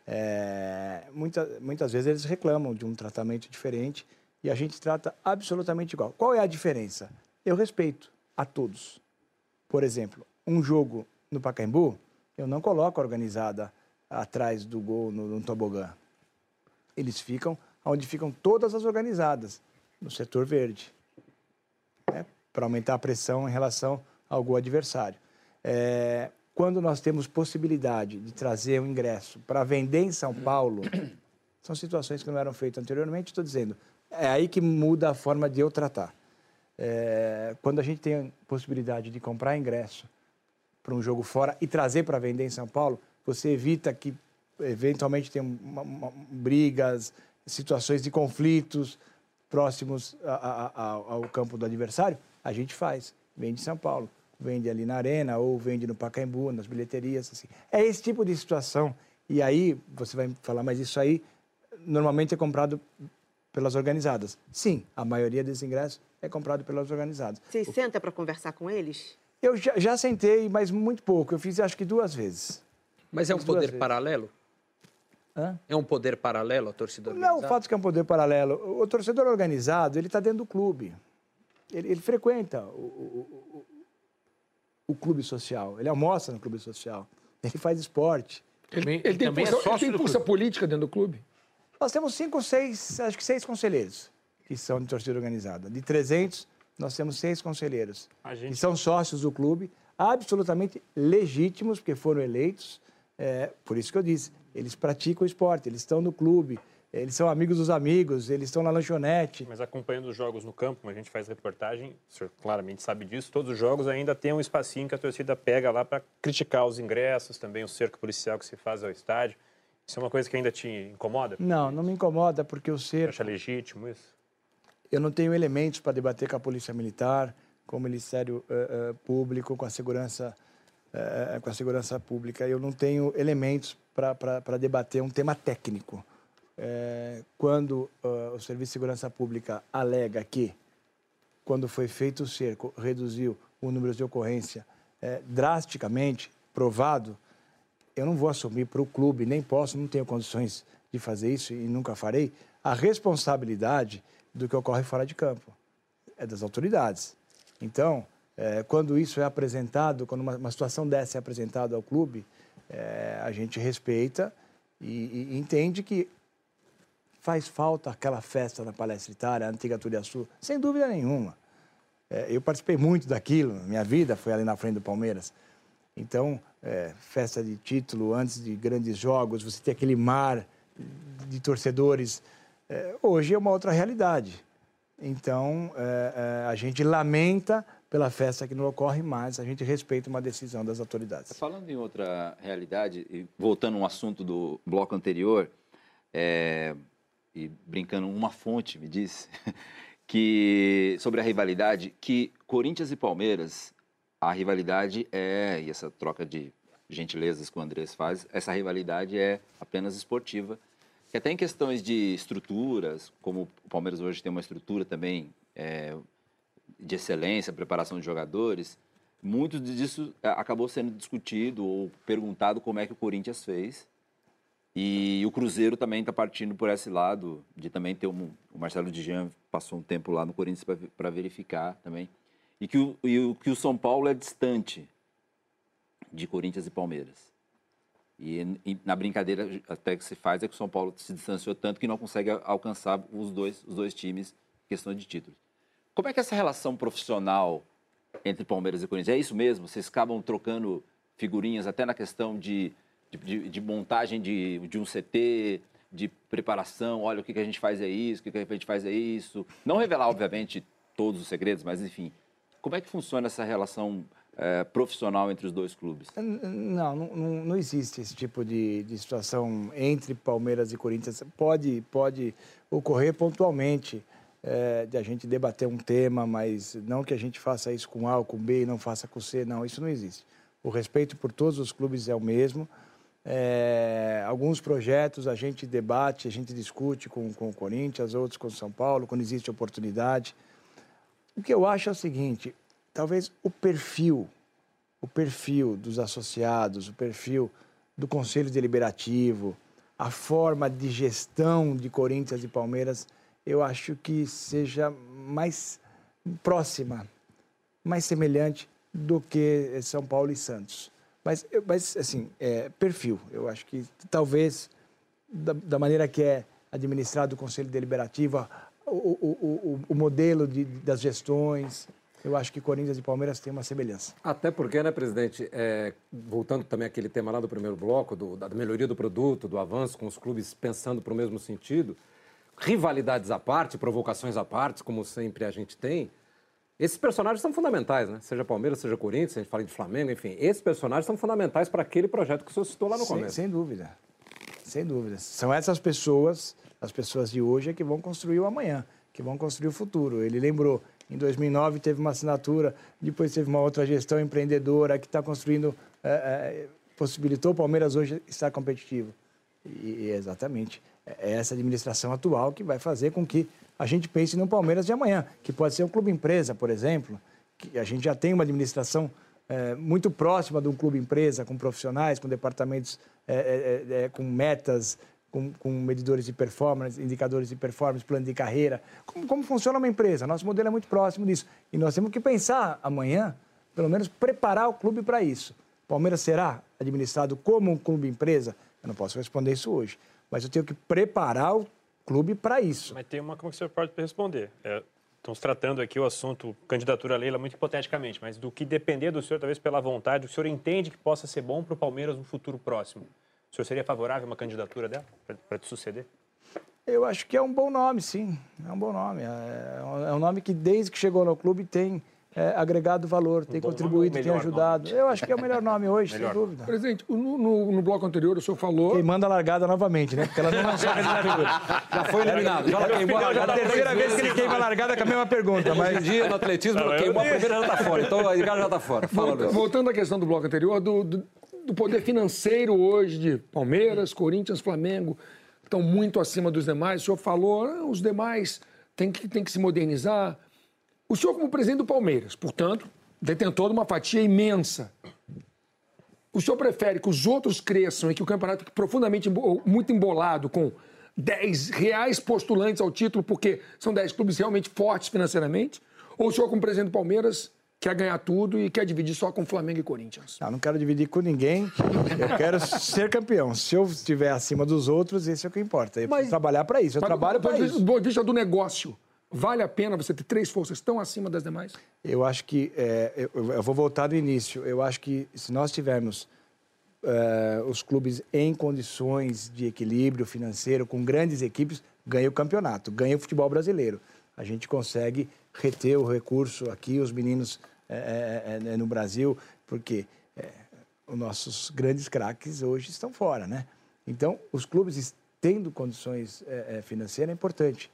É, muita, muitas vezes eles reclamam de um tratamento diferente e a gente trata absolutamente igual. Qual é a diferença? Eu respeito a todos. Por exemplo, um jogo no Pacaembu, eu não coloco a organizada atrás do gol no, no tobogã. Eles ficam onde ficam todas as organizadas, no setor verde, né? para aumentar a pressão em relação ao gol adversário. É, quando nós temos possibilidade de trazer um ingresso para vender em São Paulo, *coughs* são situações que não eram feitas anteriormente, estou dizendo, é aí que muda a forma de eu tratar. É, quando a gente tem possibilidade de comprar ingresso para um jogo fora e trazer para vender em São Paulo, você evita que eventualmente tenham brigas, situações de conflitos próximos a, a, a, ao campo do adversário, a gente faz. vende em São Paulo. Vende ali na Arena ou vende no Pacaembu, nas bilheterias. Assim. É esse tipo de situação. E aí, você vai falar, mas isso aí normalmente é comprado pelas organizadas. Sim, a maioria desses ingressos é comprado pelas organizadas. Você senta para conversar com eles? Eu já, já, sentei, mas muito pouco. Eu fiz acho que duas vezes. Mas é um poder paralelo? Hã? É um poder paralelo a torcida organizada? Não, o fato de que é um poder paralelo. O, o torcedor organizado, ele está dentro do clube. Ele, ele frequenta o, o, o, clube social. Ele almoça no clube social. Ele faz esporte. Ele, ele tem, força, é ele tem força política dentro do clube? Nós temos cinco, seis, acho que seis conselheiros que são de torcida organizada. De 300, nós temos seis conselheiros. Gente... Que são sócios do clube, absolutamente legítimos, porque foram eleitos. É, por isso que eu disse, eles praticam o esporte, eles estão no clube, eles são amigos dos amigos, eles estão na lanchonete. Mas acompanhando os jogos no campo, como a gente faz reportagem, o senhor claramente sabe disso, todos os jogos ainda tem um espacinho que a torcida pega lá para criticar os ingressos, também o cerco policial que se faz ao estádio. Isso é uma coisa que ainda te incomoda? Não, não me incomoda, porque o cerco... Você acha legítimo isso? Eu não tenho elementos para debater com a Polícia Militar, com o Ministério uh, uh, Público, com a segurança, uh, com a segurança pública. Eu não tenho elementos para debater um tema técnico. quando o Serviço de Segurança Pública alega que, quando foi feito o cerco, reduziu o número de ocorrência drasticamente, provado, eu não vou assumir para o clube, nem posso, não tenho condições de fazer isso e nunca farei, a responsabilidade do que ocorre fora de campo. É das autoridades. Então, é, quando isso é apresentado, quando uma, uma, situação dessa é apresentada ao clube, é, a gente respeita e, e, entende que faz falta aquela festa na Palestra Itália, a antiga Turiaçu, sem dúvida nenhuma. É, eu participei muito daquilo, minha vida foi ali na frente do Palmeiras. Então, é, festa de título antes de grandes jogos, você tem aquele mar de torcedores. É, hoje é uma outra realidade. Então, é, a gente lamenta pela festa que não ocorre, mas a gente respeita uma decisão das autoridades. Falando em outra realidade, e voltando um assunto do bloco anterior, é, e brincando, uma fonte me disse *laughs* que sobre a rivalidade que Corinthians e Palmeiras a rivalidade é, e essa troca de gentilezas que o Andrés faz, essa rivalidade é apenas esportiva. Que até em questões de estruturas, como o Palmeiras hoje tem uma estrutura também é, de excelência, preparação de jogadores, muito disso é, acabou sendo discutido ou perguntado como é que o Corinthians fez. E o Cruzeiro também está partindo por esse lado, de também ter um. O Marcelo Dijan passou um tempo lá no Corinthians para verificar também e que o, e que o São Paulo é distante de Corinthians e Palmeiras. E, e, na brincadeira até que se faz é que o São Paulo se distanciou tanto que não consegue alcançar os dois, os dois times em questão de títulos. Como é que é essa relação profissional entre Palmeiras e Corinthians? É isso mesmo? Vocês acabam trocando figurinhas até na questão de, de, de montagem de, de um CT, de preparação, olha o que, que a gente faz é isso, o que, que a gente faz é isso. Não revelar, obviamente, todos os segredos, mas enfim, como é que funciona essa relação é, profissional entre os dois clubes? Não, não, não existe esse tipo de, de, situação entre Palmeiras e Corinthians. Pode, pode ocorrer pontualmente é, de a gente debater um tema, mas não que a gente faça isso com A ou com B e não faça com C, não, isso não existe. O respeito por todos os clubes é o mesmo. É, alguns projetos a gente debate, a gente discute com, com o Corinthians, outros com o São Paulo, quando existe oportunidade. O que eu acho é o seguinte: talvez o perfil, o perfil dos associados, o perfil do Conselho Deliberativo, a forma de gestão de Corinthians e Palmeiras, eu acho que seja mais próxima, mais semelhante do que São Paulo e Santos. Mas, mas assim, é, perfil. Eu acho que talvez, da, da maneira que é administrado o Conselho Deliberativo, o, o, o, o modelo de, das gestões. Eu acho que Corinthians e Palmeiras têm uma semelhança. Até porque, né, presidente, é, voltando também àquele tema lá do primeiro bloco, do, da melhoria do produto, do avanço, com os clubes pensando para o mesmo sentido, rivalidades à parte, provocações à parte, como sempre a gente tem, esses personagens são fundamentais, né? Seja Palmeiras, seja Corinthians, a gente fala de Flamengo, enfim. Esses personagens são fundamentais para aquele projeto que o senhor citou lá no sem, começo. Sem dúvida. Sem dúvida. São essas pessoas as pessoas de hoje é que vão construir o amanhã, que vão construir o futuro. Ele lembrou Em 2009 teve uma assinatura, depois teve uma outra gestão empreendedora que está construindo, é, é, possibilitou o Palmeiras hoje estar competitivo. E, e exatamente é essa administração atual que vai fazer com que a gente pense no Palmeiras de amanhã, que pode ser um clube empresa, por exemplo, que a gente já tem uma administração é, muito próxima de um clube empresa, com profissionais, com departamentos, é, é, é, com metas, com, com, medidores de performance, indicadores de performance, plano de carreira. Como, como funciona uma empresa? Nosso modelo é muito próximo disso. E nós temos que pensar amanhã, pelo menos preparar o clube para isso. Palmeiras será administrado como um clube empresa? Eu não posso responder isso hoje, mas eu tenho que preparar o clube para isso. Mas tem uma como você pode responder. É, estamos tratando aqui o assunto candidatura a Leila muito hipoteticamente, mas do que depender do senhor, talvez pela vontade, o senhor entende que possa ser bom para o Palmeiras no futuro próximo. O senhor seria favorável a uma candidatura dela para te suceder? Eu acho que é um bom nome, sim. É um bom nome. É, é um nome que, desde que chegou no clube, tem é, agregado valor, tem contribuído, tem ajudado. Nome. Eu acho que é o melhor nome hoje, melhor. sem dúvida. Presidente, no, no, no, bloco anterior o senhor falou. Queimando a largada novamente, né? Porque ela não *laughs* lançou a candidatura. Já foi eliminado. Já queimou a largada. É a terceira vez que ele queima a largada com a mesma pergunta. Mas... Hoje em dia, no atletismo, não, queimou a primeira já está fora. Então, o Ricardo já está fora. Fala, Luiz. Voltando à questão do bloco anterior, do, do, do poder financeiro hoje de Palmeiras, Corinthians, Flamengo, estão muito acima dos demais. O senhor falou, ah, os demais têm que, têm que se modernizar. O senhor, como presidente do Palmeiras, portanto, detentor de uma fatia imensa. O senhor prefere que os outros cresçam e que o campeonato fique profundamente muito embolado com 10 reais postulantes ao título porque são 10 clubes realmente fortes financeiramente? Ou o senhor, como presidente do Palmeiras, quer ganhar tudo e quer dividir só com Flamengo e Corinthians? Não, não quero dividir com ninguém. Eu quero ser campeão. Se eu estiver acima dos outros, esse é o que importa. Eu Mas, trabalhar para isso. Eu trabalho para isso. Do vista do negócio, Vale a pena você ter três forças tão acima das demais? Eu acho que. É, eu, eu, vou voltar do início. Eu acho que se nós tivermos é, os clubes em condições de equilíbrio financeiro, com grandes equipes, ganha o campeonato, ganha o futebol brasileiro. A gente consegue reter o recurso aqui, os meninos é, é, é no Brasil, porque os nossos grandes craques hoje estão fora, né? Então, os clubes tendo condições financeiras é importante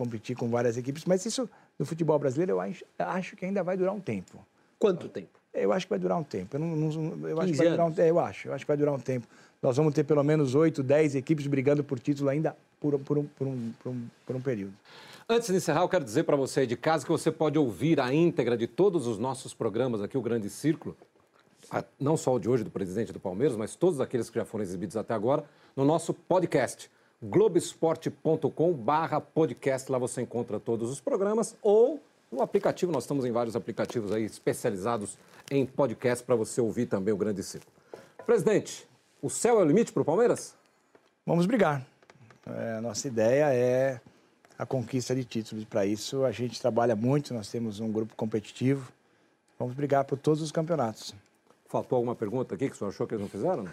competir com várias equipes, mas isso no futebol brasileiro eu acho, acho que ainda vai durar um tempo. Quanto tempo? Eu acho que vai durar um tempo. Eu, não, não, eu acho que vai durar um, eu acho, eu acho que vai durar um tempo. Nós vamos ter pelo menos 8, 10 equipes brigando por título ainda por, por, um, por, um, por, um, por um período. Antes de encerrar, eu quero dizer para você de casa que você pode ouvir a íntegra de todos os nossos programas aqui, o Grande Círculo, não só o de hoje do presidente do Palmeiras, mas todos aqueles que já foram exibidos até agora, no nosso podcast globesport.com barra podcast. Lá você encontra todos os programas ou no aplicativo. Nós estamos em vários aplicativos aí especializados em podcast para você ouvir também o Grande Círculo. Presidente, o céu é o limite para o Palmeiras? Vamos brigar. É, nossa ideia é a conquista de títulos. Para isso, a gente trabalha muito, nós temos um grupo competitivo. Vamos brigar por todos os campeonatos. Faltou alguma pergunta aqui que o senhor achou que eles não fizeram?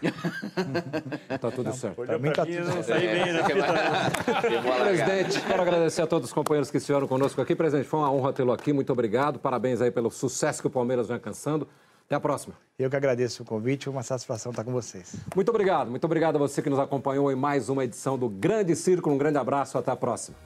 Está *laughs* tudo não, certo. Para mim está tudo certo. né? *laughs* Presidente, quero agradecer a todos os companheiros que estiveram conosco aqui. Presidente, foi uma honra tê-lo aqui. Muito obrigado. Parabéns aí pelo sucesso que o Palmeiras vem alcançando. Até a próxima. Eu que agradeço o convite, uma satisfação estar com vocês. Muito obrigado. Muito obrigado a você que nos acompanhou em mais uma edição do Grande Círculo. Um grande abraço, até a próxima.